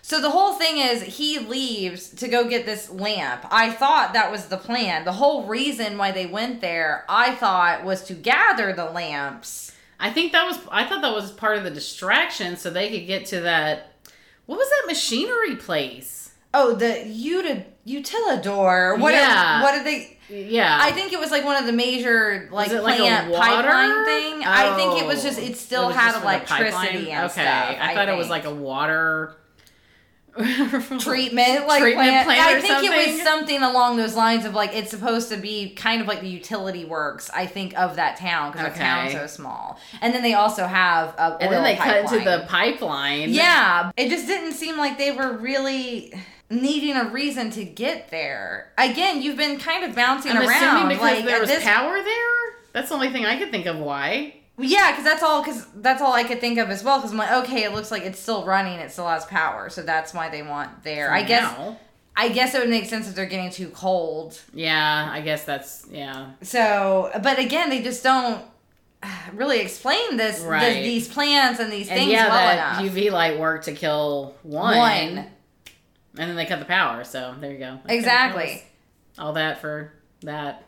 [SPEAKER 1] So the whole thing is he leaves to go get this lamp. I thought that was the plan. The whole reason why they went there, I thought, was to gather the lamps.
[SPEAKER 2] I think that was. I thought that was part of the distraction, so they could get to that. What was that machinery place?
[SPEAKER 1] Oh, the uti- utilidor. What?
[SPEAKER 2] Yeah.
[SPEAKER 1] What did they?
[SPEAKER 2] Yeah,
[SPEAKER 1] I think it was like one of the major like
[SPEAKER 2] Was it like a
[SPEAKER 1] plant
[SPEAKER 2] water?
[SPEAKER 1] pipeline thing. I think it was
[SPEAKER 2] Oh.
[SPEAKER 1] just it still
[SPEAKER 2] It was
[SPEAKER 1] had
[SPEAKER 2] just for the
[SPEAKER 1] electricity and
[SPEAKER 2] okay.
[SPEAKER 1] stuff.
[SPEAKER 2] I thought it was like a water
[SPEAKER 1] treatment like
[SPEAKER 2] Treatment
[SPEAKER 1] plant.
[SPEAKER 2] plant
[SPEAKER 1] I think it was
[SPEAKER 2] something?
[SPEAKER 1] something along those lines of like it's supposed to be kind of like the utility works. I think of that town because the town's so small, and then they also have a
[SPEAKER 2] And then they cut into the pipeline.
[SPEAKER 1] Yeah, it just didn't seem like they were really needing a reason to get there. Again, you've been kind of bouncing
[SPEAKER 2] I'm
[SPEAKER 1] around.
[SPEAKER 2] assuming because
[SPEAKER 1] like
[SPEAKER 2] there was
[SPEAKER 1] this
[SPEAKER 2] power there. That's the only thing I could think of. Why?
[SPEAKER 1] Yeah, because that's all. Because that's all I could think of as well. Because I'm like, okay, it looks like it's still running. It still has power, so that's why they want there. I guess. I guess it would make sense if they're getting too cold.
[SPEAKER 2] Yeah, I guess that's yeah.
[SPEAKER 1] So, but again, they just don't really explain this, this these plans and these
[SPEAKER 2] And
[SPEAKER 1] things
[SPEAKER 2] yeah,
[SPEAKER 1] well
[SPEAKER 2] that
[SPEAKER 1] enough.
[SPEAKER 2] UV light worked to kill one,
[SPEAKER 1] One.
[SPEAKER 2] And then they cut the power. So there you go. Okay,
[SPEAKER 1] Exactly.
[SPEAKER 2] All that for that.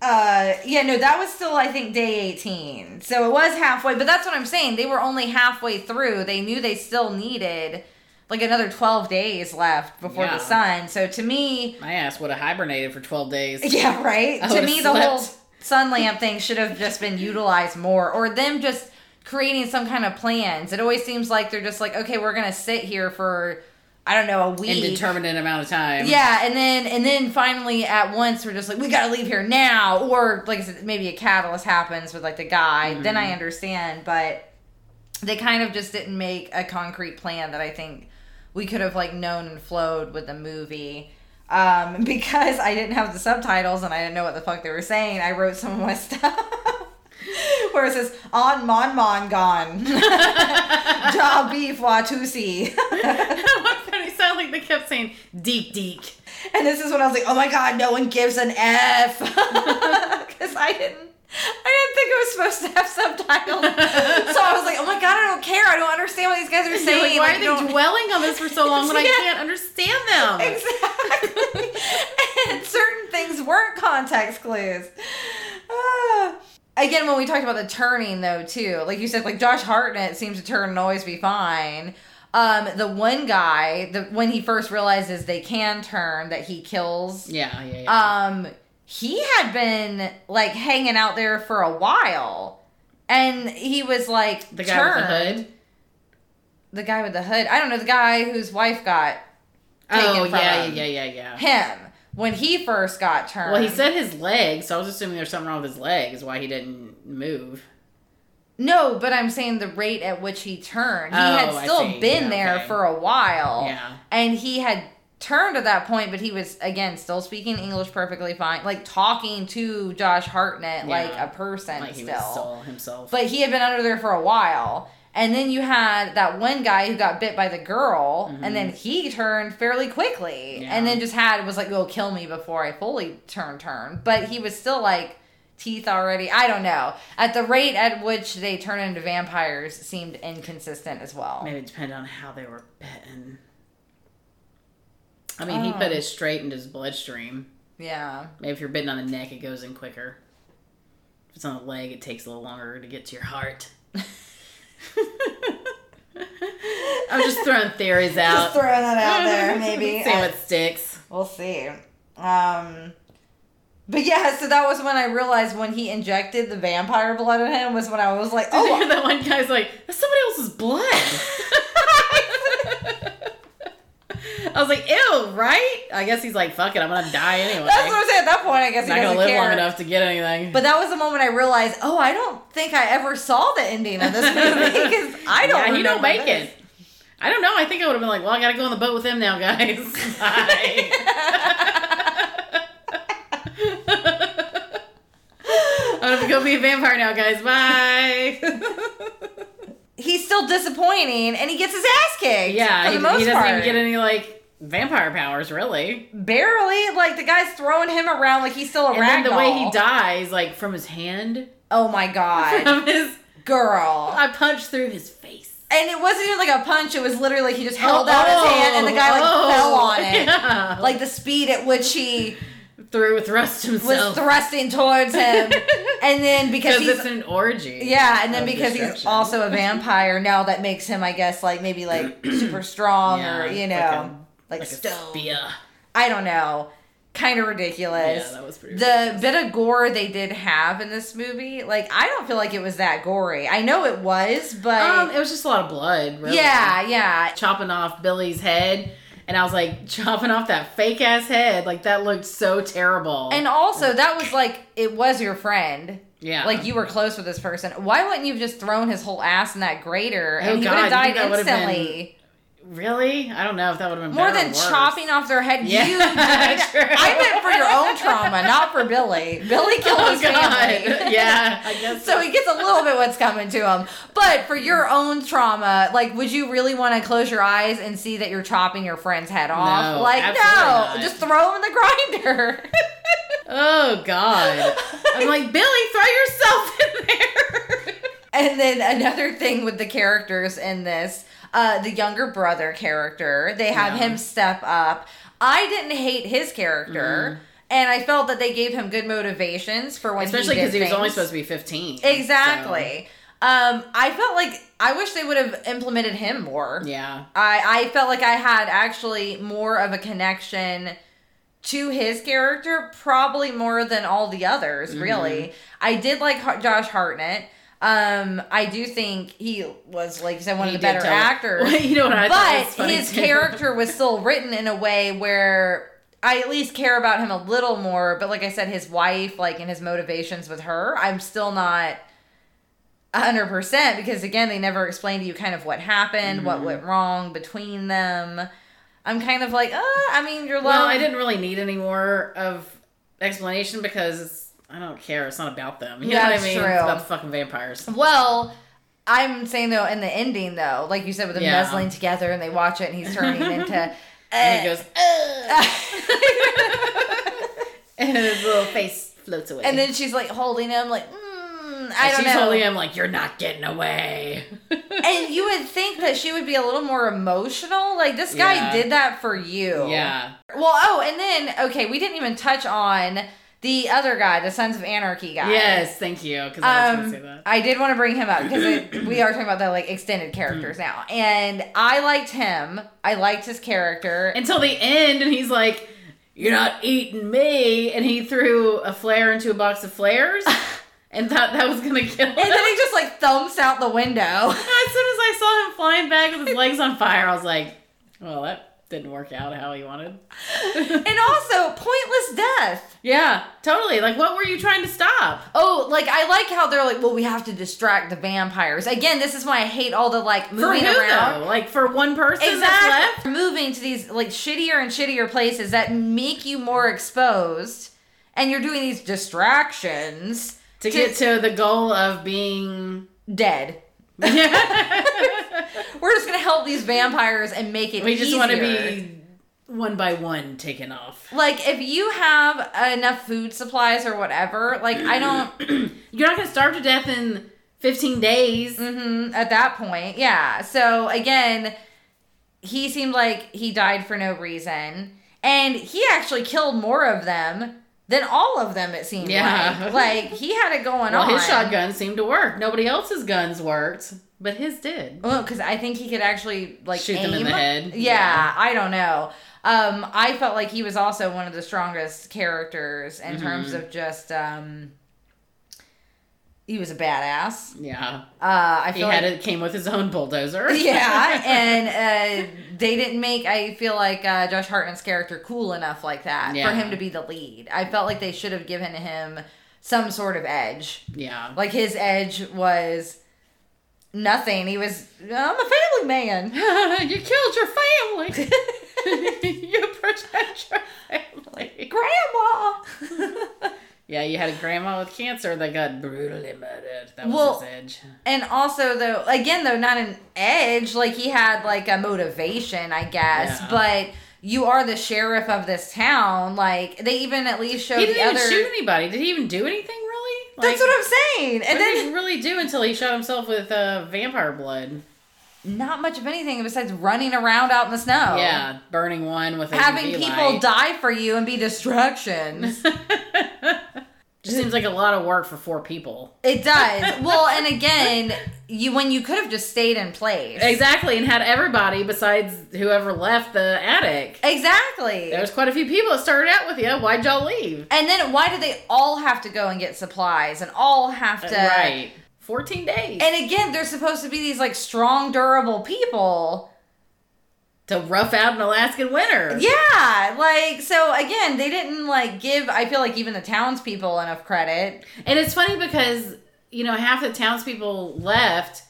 [SPEAKER 1] Uh, yeah, no, that was still I think day eighteen, so it was halfway. But that's what I'm saying. They were only halfway through. They knew they still needed like another twelve days left before
[SPEAKER 2] Yeah.
[SPEAKER 1] the sun. So to me,
[SPEAKER 2] My ass would have hibernated for twelve days.
[SPEAKER 1] Yeah, right. To me, the whole sun lamp thing should have just been utilized more, or them just creating some kind of plans. It always seems like they're just like, okay, we're gonna sit here for, I don't know, a week.
[SPEAKER 2] Indeterminate amount of time.
[SPEAKER 1] yeah, and then and then finally at once we're just like, we gotta leave here now, or like I said, maybe a catalyst happens with like the guy. Then
[SPEAKER 2] Mm-hmm.
[SPEAKER 1] I understand, but they kind of just didn't make a concrete plan that I think we could have like known and flowed with the movie. Um, because I didn't have the subtitles and I didn't know what the fuck they were saying, I wrote some of my stuff. Where it says on mon mon gone. Ja beef watusi.
[SPEAKER 2] it sounded like they kept saying deek deek.
[SPEAKER 1] And this is when I was like, oh my god, no one gives an F. Because I didn't. I didn't think it was supposed to have subtitles. so I was like, oh my god, I don't care. I don't understand what these guys are saying.
[SPEAKER 2] like, why
[SPEAKER 1] Like,
[SPEAKER 2] are they
[SPEAKER 1] don't-
[SPEAKER 2] dwelling on this for so long when I can't understand them?
[SPEAKER 1] Exactly. and certain things weren't context clues. Ah. Again, when we talked about the turning, though, too, like you said, like Josh Hartnett seems to turn and always be fine. Um, the one guy, the when he first realizes they can turn, that he kills.
[SPEAKER 2] Yeah, yeah, yeah.
[SPEAKER 1] Um, he had been like hanging out there for a while, and he was like
[SPEAKER 2] the guy with the hood.
[SPEAKER 1] The guy with the hood. I don't know the guy whose wife got
[SPEAKER 2] Oh yeah, yeah, yeah, yeah.
[SPEAKER 1] him when he first got turned.
[SPEAKER 2] Well, he said his leg, so I was assuming there's something wrong with his leg, is why he didn't move.
[SPEAKER 1] No, but I'm saying the rate at which he turned. He
[SPEAKER 2] Oh,
[SPEAKER 1] had still been
[SPEAKER 2] Yeah,
[SPEAKER 1] there
[SPEAKER 2] okay.
[SPEAKER 1] for a while.
[SPEAKER 2] Yeah.
[SPEAKER 1] And he had turned at that point, but he was again still speaking English perfectly fine, like talking to Josh Hartnett like a person
[SPEAKER 2] Like
[SPEAKER 1] still
[SPEAKER 2] himself.
[SPEAKER 1] But he had been under there for a while. And then you had that one guy who got bit by the girl, and then he turned fairly quickly,
[SPEAKER 2] Mm-hmm. Yeah.
[SPEAKER 1] and then just had was like, "Go kill me before I fully turn turn." But he was still like teeth already. I don't know. At the rate at which they turn into vampires seemed inconsistent as well.
[SPEAKER 2] Maybe it depended on how they were bitten. I mean, he
[SPEAKER 1] Oh.
[SPEAKER 2] put it straight into his bloodstream.
[SPEAKER 1] Yeah.
[SPEAKER 2] Maybe if you're bitten on the neck, it goes in quicker. If it's on the leg, it takes a little longer to get to your heart. I'm just throwing theories out.
[SPEAKER 1] Just throwing that out there, maybe.
[SPEAKER 2] See what sticks.
[SPEAKER 1] We'll see. Um, but yeah, so that was when I realized when he injected the vampire blood in him was when I was like,
[SPEAKER 2] Did you
[SPEAKER 1] oh,
[SPEAKER 2] hear that one guy's like, that's somebody else's blood. I was like, ew, right? I guess he's like, fuck it, I'm gonna die anyway.
[SPEAKER 1] that's what I'm saying. At that point, I guess
[SPEAKER 2] I'm not gonna live
[SPEAKER 1] care.
[SPEAKER 2] long enough to get anything.
[SPEAKER 1] But that was the moment I realized, oh, I don't think I ever saw the ending of this movie because I don't.
[SPEAKER 2] yeah, he don't make
[SPEAKER 1] this.
[SPEAKER 2] it. I don't know. I think I would have been like, well, I gotta go on the boat with him now, guys. Bye. I'm gonna go be a vampire now, guys. Bye.
[SPEAKER 1] He's still disappointing, and he gets his ass kicked.
[SPEAKER 2] yeah,
[SPEAKER 1] for
[SPEAKER 2] he, he doesn't
[SPEAKER 1] part.
[SPEAKER 2] even get any like vampire powers, really.
[SPEAKER 1] barely. Like the guy's throwing him around like he's still a
[SPEAKER 2] And then the way he dies, like from his hand,
[SPEAKER 1] Oh my god,
[SPEAKER 2] from his,
[SPEAKER 1] girl!
[SPEAKER 2] I punched through his face.
[SPEAKER 1] And it wasn't even like a punch. It was literally like he just held out his hand, and the guy like
[SPEAKER 2] oh,
[SPEAKER 1] fell on oh, it.
[SPEAKER 2] Yeah.
[SPEAKER 1] Like the speed at which he
[SPEAKER 2] through thrust
[SPEAKER 1] was
[SPEAKER 2] himself.
[SPEAKER 1] thrusting towards him, and then because he's
[SPEAKER 2] it's an orgy.
[SPEAKER 1] Yeah, and then because he's also a vampire now, that makes him, I guess, like maybe like super strong or
[SPEAKER 2] Yeah,
[SPEAKER 1] you
[SPEAKER 2] like
[SPEAKER 1] know,
[SPEAKER 2] a-
[SPEAKER 1] like,
[SPEAKER 2] like a
[SPEAKER 1] stone.
[SPEAKER 2] spear.
[SPEAKER 1] I don't know, kind of ridiculous.
[SPEAKER 2] Yeah, that was pretty
[SPEAKER 1] the
[SPEAKER 2] ridiculous.
[SPEAKER 1] bit of gore they did have in this movie, like I don't feel like it was that gory. I know it was, but
[SPEAKER 2] Um, it was just a lot of blood. Really.
[SPEAKER 1] yeah, yeah,
[SPEAKER 2] chopping off Billy's head, and I was like chopping off that fake ass head. Like that looked so terrible.
[SPEAKER 1] and also that was like it was your friend.
[SPEAKER 2] yeah,
[SPEAKER 1] Like you were close with this person. Why wouldn't you have just thrown his whole ass in that grater and
[SPEAKER 2] Oh,
[SPEAKER 1] he would have died instantly?
[SPEAKER 2] Really. I don't know if that would have been
[SPEAKER 1] More than chopping off their head,
[SPEAKER 2] Yeah,
[SPEAKER 1] you. I meant for your own trauma, not for Billy. Billy oh, killed
[SPEAKER 2] Oh
[SPEAKER 1] his
[SPEAKER 2] God!
[SPEAKER 1] family.
[SPEAKER 2] yeah, I guess
[SPEAKER 1] So he gets a little bit what's coming to him. But for your mm. own trauma, like, would you really want to close your eyes and see that you're chopping your friend's head off?
[SPEAKER 2] No,
[SPEAKER 1] like, no,
[SPEAKER 2] not.
[SPEAKER 1] just throw him in the grinder.
[SPEAKER 2] Oh God! I'm like Billy, throw yourself in there.
[SPEAKER 1] and then another thing with the characters in this, uh, the younger brother character, they have
[SPEAKER 2] Yeah.
[SPEAKER 1] him step up. I didn't hate his character. And I felt that they gave him good motivations for when
[SPEAKER 2] Especially
[SPEAKER 1] because
[SPEAKER 2] because he was only supposed to be 15.
[SPEAKER 1] Exactly. Um, I felt like I wish they would have implemented him more.
[SPEAKER 2] yeah.
[SPEAKER 1] I, I felt like I had actually more of a connection to his character, probably more than all the others,
[SPEAKER 2] Mm-hmm.
[SPEAKER 1] really. I did like Josh Hartnett. Um, I do think he was, like you said, one
[SPEAKER 2] He
[SPEAKER 1] of the better actors.
[SPEAKER 2] Well, you know what I
[SPEAKER 1] but his
[SPEAKER 2] too?
[SPEAKER 1] character was still written in a way where I at least care about him a little more. But like I said, his wife, like, and his motivations with her, I'm still not hundred percent because again, they never explained to you kind of what happened, what
[SPEAKER 2] Mm-hmm.
[SPEAKER 1] went wrong between them. I'm kind of like, uh, I mean, your love.
[SPEAKER 2] Well, I didn't really need any more of explanation because I don't care. It's not about them. You know
[SPEAKER 1] That's
[SPEAKER 2] what I mean?
[SPEAKER 1] true.
[SPEAKER 2] It's about the fucking vampires.
[SPEAKER 1] Well, I'm saying though, in the ending though, like you said, with them
[SPEAKER 2] Yeah.
[SPEAKER 1] nuzzling together and they watch it and he's turning into.
[SPEAKER 2] And he
[SPEAKER 1] uh,
[SPEAKER 2] goes, and his little face floats away.
[SPEAKER 1] and then she's like holding him, like, mm, I
[SPEAKER 2] And
[SPEAKER 1] don't
[SPEAKER 2] she's
[SPEAKER 1] know.
[SPEAKER 2] holding him like, you're not getting away.
[SPEAKER 1] and you would think that she would be a little more emotional. Like this guy
[SPEAKER 2] Yeah.
[SPEAKER 1] did that for you.
[SPEAKER 2] yeah.
[SPEAKER 1] Well, oh, and then okay, we didn't even touch on the other guy, the Sons of Anarchy guy.
[SPEAKER 2] Yes, thank you. Because I was going
[SPEAKER 1] Um,
[SPEAKER 2] to say that.
[SPEAKER 1] I did want to bring him up because we are talking about the like extended characters
[SPEAKER 2] Hmm.
[SPEAKER 1] now, and I liked him. I liked his character.
[SPEAKER 2] Until the end, and he's like, you're not eating me. And he threw a flare into a box of flares and thought that was going to kill him.
[SPEAKER 1] And then he just like thumps out the window.
[SPEAKER 2] as soon as I saw him flying back with his legs on fire, I was like, well, that didn't work out how he wanted.
[SPEAKER 1] and also pointless death.
[SPEAKER 2] Yeah, totally. Like, what were you trying to stop?
[SPEAKER 1] Oh, like I like how they're like, well, we have to distract the vampires. Again, this is why I hate all the like moving
[SPEAKER 2] who
[SPEAKER 1] around.
[SPEAKER 2] though? Like for one person that's
[SPEAKER 1] Exactly.
[SPEAKER 2] left.
[SPEAKER 1] Moving to these like shittier and shittier places that make you more exposed, and you're doing these distractions
[SPEAKER 2] To get to the goal of being.
[SPEAKER 1] dead. We're just gonna help these vampires and make it.
[SPEAKER 2] we just want to be one by one taken off.
[SPEAKER 1] like if you have enough food supplies or whatever. Like I don't.
[SPEAKER 2] You're not gonna starve to death in 15 days.
[SPEAKER 1] hmm at that point, yeah. So again, he seemed like he died for no reason, and he actually killed more of them than all of them. It seemed
[SPEAKER 2] Yeah.
[SPEAKER 1] like like he had it going
[SPEAKER 2] Well,
[SPEAKER 1] on.
[SPEAKER 2] his shotgun seemed to work. Nobody else's guns worked, but his did.
[SPEAKER 1] Well, because I think he could actually like
[SPEAKER 2] Shoot them in the head.
[SPEAKER 1] Yeah,
[SPEAKER 2] Yeah.
[SPEAKER 1] I don't know. Um, I felt like he was also one of the strongest characters in terms
[SPEAKER 2] Mhm.
[SPEAKER 1] of just um, he was a badass.
[SPEAKER 2] Yeah,
[SPEAKER 1] Uh, I
[SPEAKER 2] he had
[SPEAKER 1] like
[SPEAKER 2] it. Came with his own bulldozer.
[SPEAKER 1] yeah, and uh, they didn't make I feel like uh, Josh Hartnett's character cool enough like that
[SPEAKER 2] Yeah.
[SPEAKER 1] for him to be the lead. I felt like they should have given him some sort of edge.
[SPEAKER 2] yeah.
[SPEAKER 1] Like his edge was nothing. He was I'm a family man.
[SPEAKER 2] you killed your family. you protect your family.
[SPEAKER 1] Grandma.
[SPEAKER 2] Yeah, you had a grandma with cancer that got brutally murdered. That was
[SPEAKER 1] Well,
[SPEAKER 2] his edge.
[SPEAKER 1] and also though again though not an edge like he had like a motivation I guess,
[SPEAKER 2] Yeah.
[SPEAKER 1] but you are the sheriff of this town. Like they even at least showed
[SPEAKER 2] He didn't
[SPEAKER 1] the
[SPEAKER 2] even
[SPEAKER 1] other.
[SPEAKER 2] shoot anybody. Did he even do anything really?
[SPEAKER 1] That's what I'm saying.
[SPEAKER 2] What
[SPEAKER 1] And
[SPEAKER 2] did
[SPEAKER 1] then
[SPEAKER 2] he really do until he shot himself with uh, vampire blood?
[SPEAKER 1] not much of anything besides running around out in the snow.
[SPEAKER 2] Yeah, burning one with a
[SPEAKER 1] Having people
[SPEAKER 2] light.
[SPEAKER 1] die for you and be distractions.
[SPEAKER 2] Just seems like a lot of work for four people.
[SPEAKER 1] it does. Well, and again, you when you could have just stayed in place.
[SPEAKER 2] Exactly, and had everybody besides whoever left the attic.
[SPEAKER 1] Exactly.
[SPEAKER 2] There's quite a few people that started out with you. Why'd y'all leave?
[SPEAKER 1] and then why do they all have to go and get supplies and all have to
[SPEAKER 2] right. 14 days.
[SPEAKER 1] And again, they're supposed to be these like strong, durable people.
[SPEAKER 2] To rough out an Alaskan winter.
[SPEAKER 1] Yeah, like so again, they didn't like give I feel like even the townspeople enough credit.
[SPEAKER 2] And it's funny because, you know, half the townspeople left,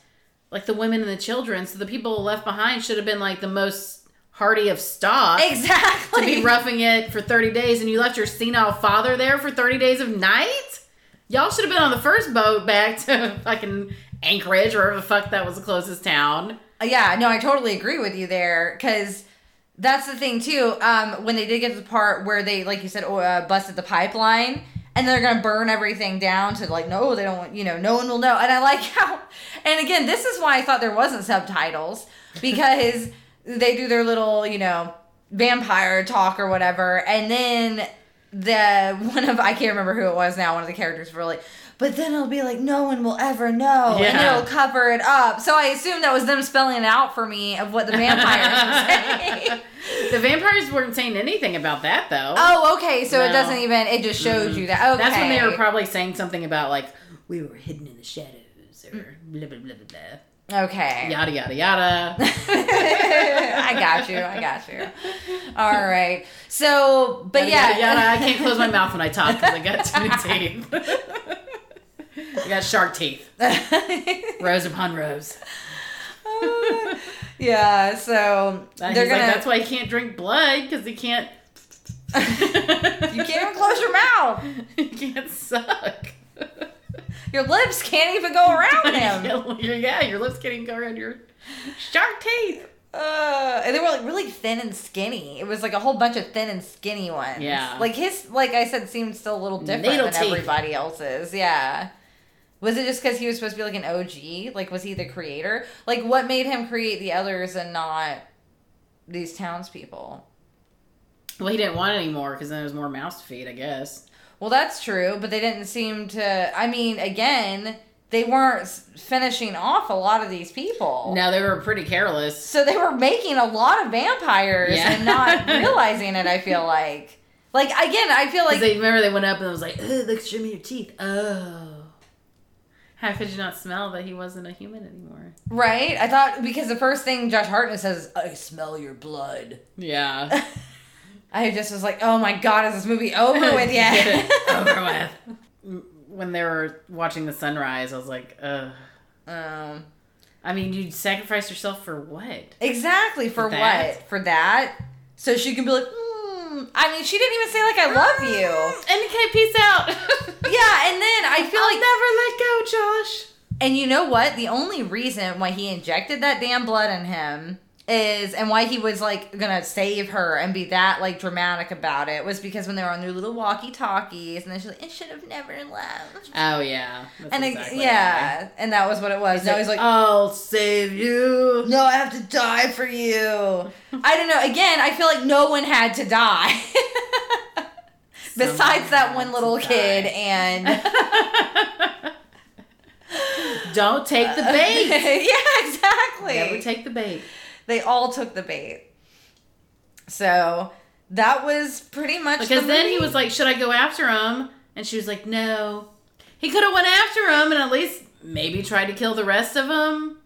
[SPEAKER 2] like the women and the children. So the people left behind should have been like the most hardy of stock.
[SPEAKER 1] Exactly.
[SPEAKER 2] To be roughing it for 30 days and you left your senile father there for 30 days of night? Y'all should have been on the first boat back to fucking Anchorage or wherever the fuck that was the closest town.
[SPEAKER 1] Yeah, no, I totally agree with you there because that's the thing too. Um, when they did get to the part where they, like you said, oh, uh, busted the pipeline and they're gonna burn everything down to like, no, they don't you know, no one will know. And I like how, and again, this is why I thought there wasn't subtitles because they do their little, you know, vampire talk or whatever, and then the one of I can't remember who it was now. One of the characters really. But then it'll be like, no one will ever know, and
[SPEAKER 2] Yeah.
[SPEAKER 1] it'll cover it up. So I assume that was them spelling it out for me of what the vampires were saying.
[SPEAKER 2] The vampires weren't saying anything about that though.
[SPEAKER 1] Oh, okay. So it doesn't even. It just shows you that. Okay.
[SPEAKER 2] That's when they were probably saying something about like we were hidden in the shadows or blah blah blah blah blah.
[SPEAKER 1] okay.
[SPEAKER 2] Yada yada yada.
[SPEAKER 1] I got you. I got you. All right. So, but
[SPEAKER 2] Yada,
[SPEAKER 1] yeah.
[SPEAKER 2] yada, yada. I can't close my mouth when I talk because I got too many teeth. I got shark teeth, rows upon rows.
[SPEAKER 1] yeah. So
[SPEAKER 2] And
[SPEAKER 1] they're gonna.
[SPEAKER 2] like, that's why he can't drink blood because he can't.
[SPEAKER 1] you can't even close your mouth.
[SPEAKER 2] You can't suck.
[SPEAKER 1] Your lips can't even go around him.
[SPEAKER 2] Yeah, your lips can't even go around your shark teeth.
[SPEAKER 1] Uh, and they were like really thin and skinny. It was like a whole bunch of thin and skinny ones.
[SPEAKER 2] Yeah.
[SPEAKER 1] Like his, like I said, seemed still a little different than
[SPEAKER 2] teeth.
[SPEAKER 1] everybody else's. Yeah. Was it just because he was supposed to be like an OG? Like, was he the creator? Like, what made him create the others and not these townspeople?
[SPEAKER 2] Well, he didn't want any more because then there was more mouths to feed, I guess.
[SPEAKER 1] Well, that's true, but they didn't seem to. I mean, again, they weren't finishing off a lot of these people.
[SPEAKER 2] No, they were pretty careless.
[SPEAKER 1] So they were making a lot of vampires
[SPEAKER 2] Yeah.
[SPEAKER 1] and not realizing it, I feel like. Like, again, I feel
[SPEAKER 2] Like they remember they went up and it was like, look, show me your teeth. Oh. How could you not smell that he wasn't a human anymore?
[SPEAKER 1] Right? I thought because the first thing Josh Hartnett says, is, "I smell your blood."
[SPEAKER 2] Yeah.
[SPEAKER 1] I just was like, "Oh my god, is this movie over with yet?"
[SPEAKER 2] over with. When they were watching the sunrise, I was like, ugh.
[SPEAKER 1] um,
[SPEAKER 2] I mean, you sacrifice yourself for what?
[SPEAKER 1] exactly for,
[SPEAKER 2] For
[SPEAKER 1] what? For that? So she can be like, mm. I mean, she didn't even say like, "I love you."
[SPEAKER 2] And okay, peace out.
[SPEAKER 1] Yeah, and then I feel
[SPEAKER 2] I'll
[SPEAKER 1] like
[SPEAKER 2] never let go, Josh.
[SPEAKER 1] And you know what? The only reason why he injected that damn blood in him is, and why he was like gonna save her and be that like dramatic about it was because when they were on their little walkie talkies, and then she's like, "It should have never left."
[SPEAKER 2] Oh yeah. That's
[SPEAKER 1] And
[SPEAKER 2] exactly
[SPEAKER 1] yeah, and that was what it was.
[SPEAKER 2] Why.
[SPEAKER 1] Now he's like,
[SPEAKER 2] I'll save you.
[SPEAKER 1] "No, I have to die for you." I don't know. Again, I feel like no one had to die. Besides that one little
[SPEAKER 2] die.
[SPEAKER 1] kid and
[SPEAKER 2] Don't take the bait.
[SPEAKER 1] yeah, exactly.
[SPEAKER 2] Never take the bait.
[SPEAKER 1] They all took the bait. So that was pretty much
[SPEAKER 2] Because
[SPEAKER 1] the
[SPEAKER 2] then he was like, "Should I go after him?" And she was like, "No." He could have went after him and at least maybe tried to kill the rest of them.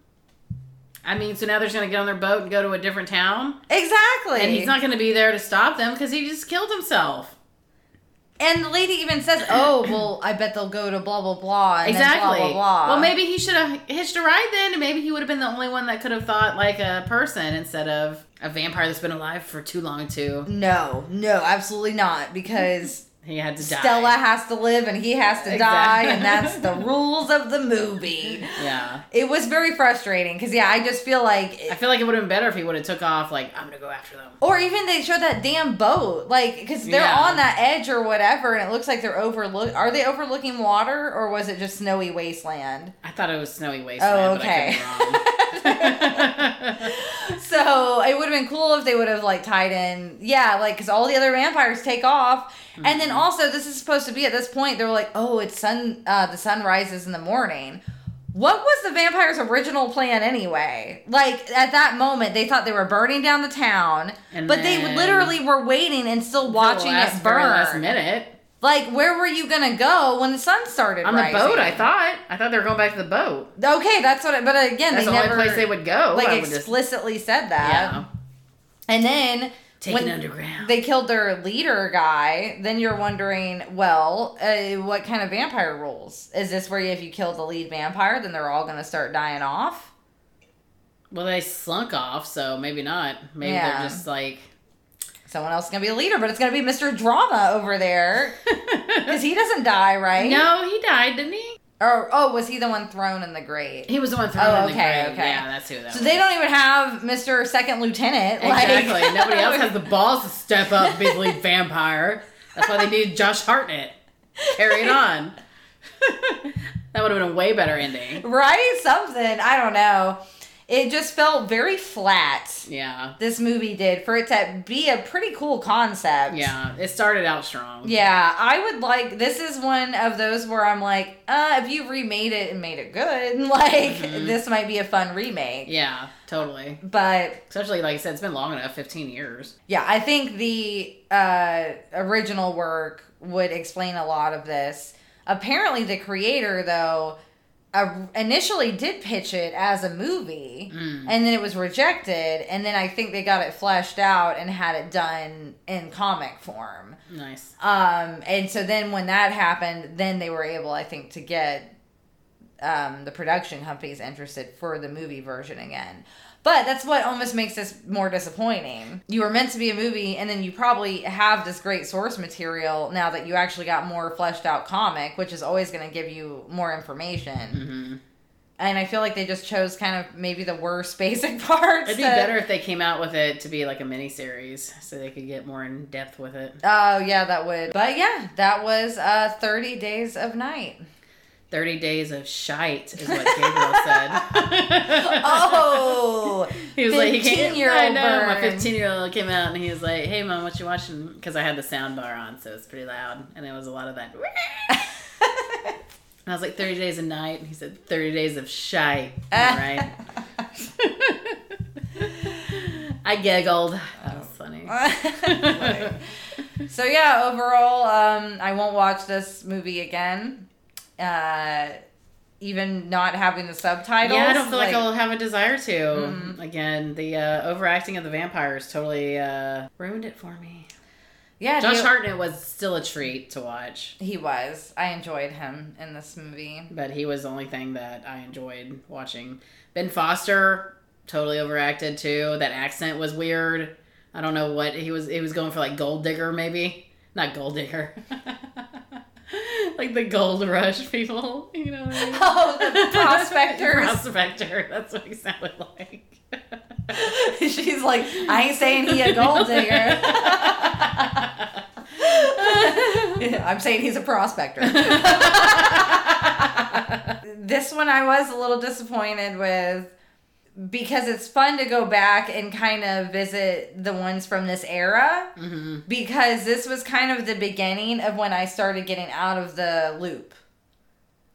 [SPEAKER 2] I mean, so now they're just gonna get on their boat and go to a different town,
[SPEAKER 1] exactly,
[SPEAKER 2] and he's not gonna be there to stop them because he just killed himself.
[SPEAKER 1] And the lady even says, "Oh, well, I bet they'll go to blah blah blah." And
[SPEAKER 2] exactly.
[SPEAKER 1] Blah blah blah.
[SPEAKER 2] Well, maybe he should have hitched a ride then, and maybe he would have been the only one that could have thought like a person instead of a vampire that's been alive for too long. Too.
[SPEAKER 1] No, no, absolutely not. Because
[SPEAKER 2] He had to die.
[SPEAKER 1] Stella has to live and he has to
[SPEAKER 2] Exactly.
[SPEAKER 1] die, and that's the rules of the movie.
[SPEAKER 2] Yeah.
[SPEAKER 1] It was very frustrating because yeah, I just feel like
[SPEAKER 2] I feel like it would have been better if he would have took off. Like I'm gonna go after them.
[SPEAKER 1] Or even they showed that damn boat, like because they're
[SPEAKER 2] Yeah.
[SPEAKER 1] on that edge or whatever, and it looks like they're overlook. Are they overlooking water, or was it just snowy wasteland?
[SPEAKER 2] I thought it was snowy wasteland.
[SPEAKER 1] Oh, okay. So it would have been cool if they would have like tied in, yeah, like because all the other vampires take off, and
[SPEAKER 2] Mm-hmm.
[SPEAKER 1] then also this is supposed to be at this point they were like, oh, it's sun, uh, the sun rises in the morning. What was the vampires' original plan anyway? Like at that moment, they thought they were burning down the town,
[SPEAKER 2] And
[SPEAKER 1] but they literally were waiting and still watching
[SPEAKER 2] last,
[SPEAKER 1] it burn.
[SPEAKER 2] Last minute
[SPEAKER 1] Like, where were you gonna go when the sun started rising?
[SPEAKER 2] on the
[SPEAKER 1] rising?
[SPEAKER 2] boat. I thought. I thought they were going back to the boat.
[SPEAKER 1] Okay, that's what. I, but again,
[SPEAKER 2] That's
[SPEAKER 1] they
[SPEAKER 2] the
[SPEAKER 1] never
[SPEAKER 2] only place they would go.
[SPEAKER 1] like
[SPEAKER 2] I would just-
[SPEAKER 1] explicitly said that.
[SPEAKER 2] yeah.
[SPEAKER 1] And then
[SPEAKER 2] Take
[SPEAKER 1] when
[SPEAKER 2] underground.
[SPEAKER 1] they killed their leader guy, then you're wondering, well, uh, what kind of vampire rules? Is this where if you kill the lead vampire, then they're all gonna start dying off?
[SPEAKER 2] well, they slunk off, so maybe not. Maybe
[SPEAKER 1] Yeah.
[SPEAKER 2] they're just like.
[SPEAKER 1] Someone else is gonna be a leader, but it's gonna be Mr. Drama over there because he doesn't die, right?
[SPEAKER 2] No, he died, didn't he?
[SPEAKER 1] Or oh, was he the one thrown in the grate?
[SPEAKER 2] He was the one thrown
[SPEAKER 1] Oh,
[SPEAKER 2] in the
[SPEAKER 1] okay,
[SPEAKER 2] grave.
[SPEAKER 1] okay.
[SPEAKER 2] Yeah, that's who that
[SPEAKER 1] So
[SPEAKER 2] was.
[SPEAKER 1] they don't even have Mr. Second Lieutenant. Like,
[SPEAKER 2] Exactly. Nobody else has the balls to step up, the lead vampire. That's why they needed Josh Hartnett. Carry it on. that would have been a way better ending.
[SPEAKER 1] right? Something I don't know. It just felt very flat.
[SPEAKER 2] Yeah.
[SPEAKER 1] This movie did for it to be a pretty cool concept.
[SPEAKER 2] Yeah. It started out strong.
[SPEAKER 1] Yeah, I would like. This is one of those where I'm like, uh, if you remade it and made it good, like
[SPEAKER 2] Mhm.
[SPEAKER 1] this might be a fun remake.
[SPEAKER 2] Yeah, totally.
[SPEAKER 1] But
[SPEAKER 2] Especially, like I said, it's been long enough 15 years.
[SPEAKER 1] yeah, I think the uh, original work would explain a lot of this. Apparently, the creator though uh, initially did pitch it as a movie,
[SPEAKER 2] Mm.
[SPEAKER 1] and then it was rejected, and then I think they got it fleshed out and had it done in comic form.
[SPEAKER 2] Nice.
[SPEAKER 1] Um, and so then when that happened, then they were able, I think, to get um, the production companies interested for the movie version again. But that's what almost makes this more disappointing. You were meant to be a movie, and then you probably have this great source material now that you actually got more fleshed out comic, which is always going to give you more information.
[SPEAKER 2] hmm
[SPEAKER 1] And I feel like they just chose kind of maybe the worst basic parts.
[SPEAKER 2] It'd be
[SPEAKER 1] that-
[SPEAKER 2] better if they came out with it to be like a mini series so they could get more in depth with it.
[SPEAKER 1] Oh yeah, that would. But yeah, that was uh, Thirty Days of Night.
[SPEAKER 2] 30 days of shite is what Gabriel said.
[SPEAKER 1] Oh,
[SPEAKER 2] he was like, he came,
[SPEAKER 1] 15-year-old
[SPEAKER 2] I know, my 15 year old came out and he was like, hey, mom, what you watching? Because I had the sound bar on, so it was pretty loud. And it was a lot of that. And I was like, 30 days a night. And he said, 30 days of shite. All right. I giggled. That was funny.
[SPEAKER 1] so yeah, overall, um, I won't watch this movie again. Uh, even not having the subtitles.
[SPEAKER 2] Yeah, I don't feel like, I'll have a desire to. Again, the uh, overacting of the vampires totally uh, ruined it for me.
[SPEAKER 1] yeah,
[SPEAKER 2] Josh
[SPEAKER 1] he,
[SPEAKER 2] Hartnett was still a treat to watch,
[SPEAKER 1] he was. I enjoyed him in this movie.
[SPEAKER 2] but he was the only thing that I enjoyed watching. Ben Foster totally overacted too. That accent was weird. I don't know what he was. He was going for like gold digger, maybe not gold digger. like the gold rush people, you know. I mean?
[SPEAKER 1] Oh, the prospectors.
[SPEAKER 2] Prospector. That's what he sounded like.
[SPEAKER 1] She's like, I ain't saying he a gold digger. I'm saying he's a prospector. this one I was a little disappointed with because it's fun to go back and kind of visit the ones from this era.
[SPEAKER 2] Hmm
[SPEAKER 1] because this was kind of the beginning of when I started getting out of the loop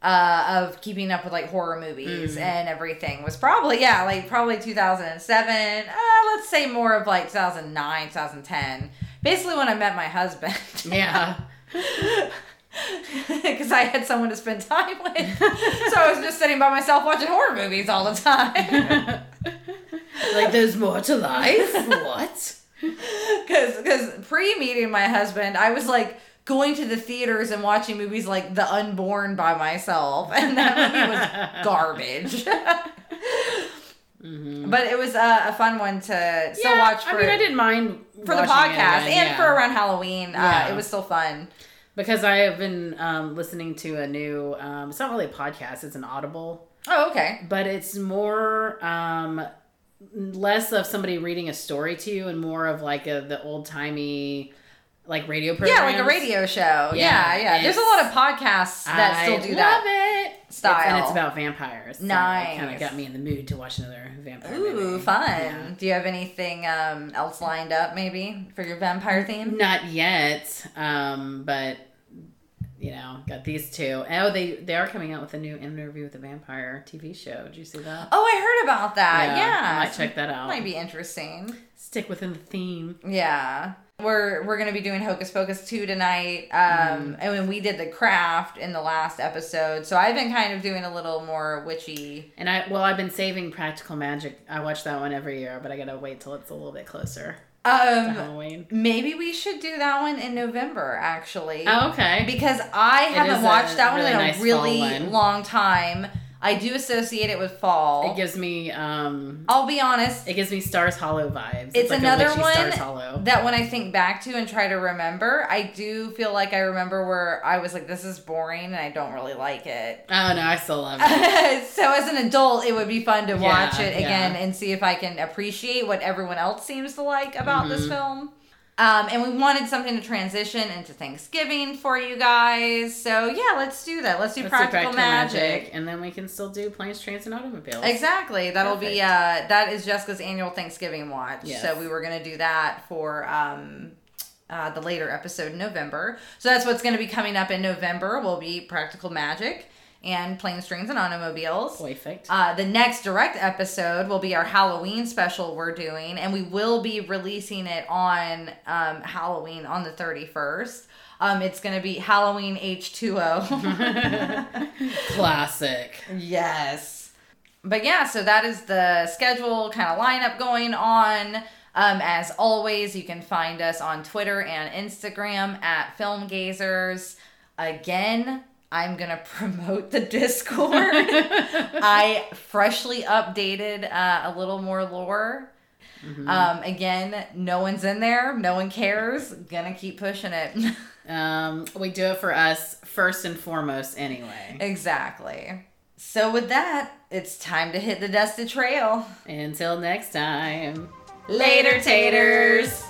[SPEAKER 1] uh, of keeping up with like horror movies
[SPEAKER 2] Mm.
[SPEAKER 1] and everything. Was probably yeah like probably 2007 uh, let's say more of like 2009 2010 basically when I met my husband.
[SPEAKER 2] Yeah.
[SPEAKER 1] because I had someone to spend time with so I was just sitting by myself watching horror movies all the time
[SPEAKER 2] like there's more to life. what?
[SPEAKER 1] because because pre meeting my husband, I was like going to the theaters and watching movies like The Unborn by myself, and that movie was garbage.
[SPEAKER 2] Mhm.
[SPEAKER 1] but it was uh, a fun one to still watch for
[SPEAKER 2] I mean, I didn't mind
[SPEAKER 1] for the
[SPEAKER 2] watching it
[SPEAKER 1] podcast and
[SPEAKER 2] yeah.
[SPEAKER 1] for around Halloween. Uh,
[SPEAKER 2] Yeah.
[SPEAKER 1] it was still fun.
[SPEAKER 2] Because I have been um, listening to a new. Um, it's not really a podcast; it's an Audible,
[SPEAKER 1] Oh, okay.
[SPEAKER 2] but it's more um, less of somebody reading a story to you and more of like a, the old timey like radio programs.
[SPEAKER 1] Yeah, like a radio show. Yeah, yeah. There's a lot of podcasts that
[SPEAKER 2] I
[SPEAKER 1] still do
[SPEAKER 2] love
[SPEAKER 1] that.
[SPEAKER 2] it.
[SPEAKER 1] style.
[SPEAKER 2] It's- and it's about vampires. So
[SPEAKER 1] Nice.
[SPEAKER 2] Kind of got me in the mood to watch another vampire.
[SPEAKER 1] Ooh,
[SPEAKER 2] movie.
[SPEAKER 1] fun.
[SPEAKER 2] Yeah.
[SPEAKER 1] Do you have anything um, else lined up maybe for your vampire theme?
[SPEAKER 2] Not yet, um, but you know, got these two. Oh, they they are coming out with a new interview with the vampire TV show. Did you see that?
[SPEAKER 1] Oh, I heard about that. Yeah.
[SPEAKER 2] I might check that out.
[SPEAKER 1] Might be interesting.
[SPEAKER 2] Stick within the theme.
[SPEAKER 1] Yeah. We're we're gonna be doing Hocus Pocus 2 tonight. Um
[SPEAKER 2] Mm-hmm.
[SPEAKER 1] and when we did the craft in the last episode. So I've been kind of doing a little more witchy.
[SPEAKER 2] And I well, I've been saving Practical Magic. I watch that one every year, but I gotta wait till it's a little bit closer
[SPEAKER 1] Um
[SPEAKER 2] Halloween.
[SPEAKER 1] maybe we should do that one in November actually.
[SPEAKER 2] Oh, okay.
[SPEAKER 1] Because I haven't watched that one
[SPEAKER 2] really
[SPEAKER 1] in a really long time. I do associate it with fall.
[SPEAKER 2] It gives me um,
[SPEAKER 1] I'll be honest,
[SPEAKER 2] it gives me Stars Hollow vibes.
[SPEAKER 1] It's
[SPEAKER 2] like
[SPEAKER 1] another one that when I think back to and try to remember, I do feel like I remember where I was like, this is boring and I don't really like it.
[SPEAKER 2] Oh no, I still love it.
[SPEAKER 1] so as an adult, it would be fun to watch it again
[SPEAKER 2] yeah.
[SPEAKER 1] and see if I can appreciate what everyone else seems to like about this
[SPEAKER 2] Mhm.
[SPEAKER 1] film. Um, and we wanted something to transition into Thanksgiving for you guys. So yeah, let's do that. Let's do
[SPEAKER 2] Let's do
[SPEAKER 1] practical, magic.
[SPEAKER 2] and then we can still do planes, trains, and automobiles.
[SPEAKER 1] Exactly. That'll be uh that is Jessica's annual Thanksgiving watch.
[SPEAKER 2] Yes.
[SPEAKER 1] So we were gonna do that for um uh, the later episode in November. So that's what's gonna be coming up in November will be Practical Magic and Planes, Trains, and Automobiles.
[SPEAKER 2] Perfect.
[SPEAKER 1] Uh, the next direct episode will be our Halloween special we're doing, and we will be releasing it on um, Halloween on the 31st. Um, it's going to be Halloween H2O.
[SPEAKER 2] Classic.
[SPEAKER 1] Yes. But yeah, so that is the schedule kind of lineup going on. Um, as always, you can find us on Twitter and Instagram at Film Gazers. Again, I'm gonna promote the Discord. I freshly updated uh, a little more lore. Um, again, no one's in there. No one cares. Gonna keep pushing it.
[SPEAKER 2] Um, we do it for us first and foremost, anyway.
[SPEAKER 1] exactly. So with that, it's time to hit the dusted trail.
[SPEAKER 2] Until next time.
[SPEAKER 1] Later, taters.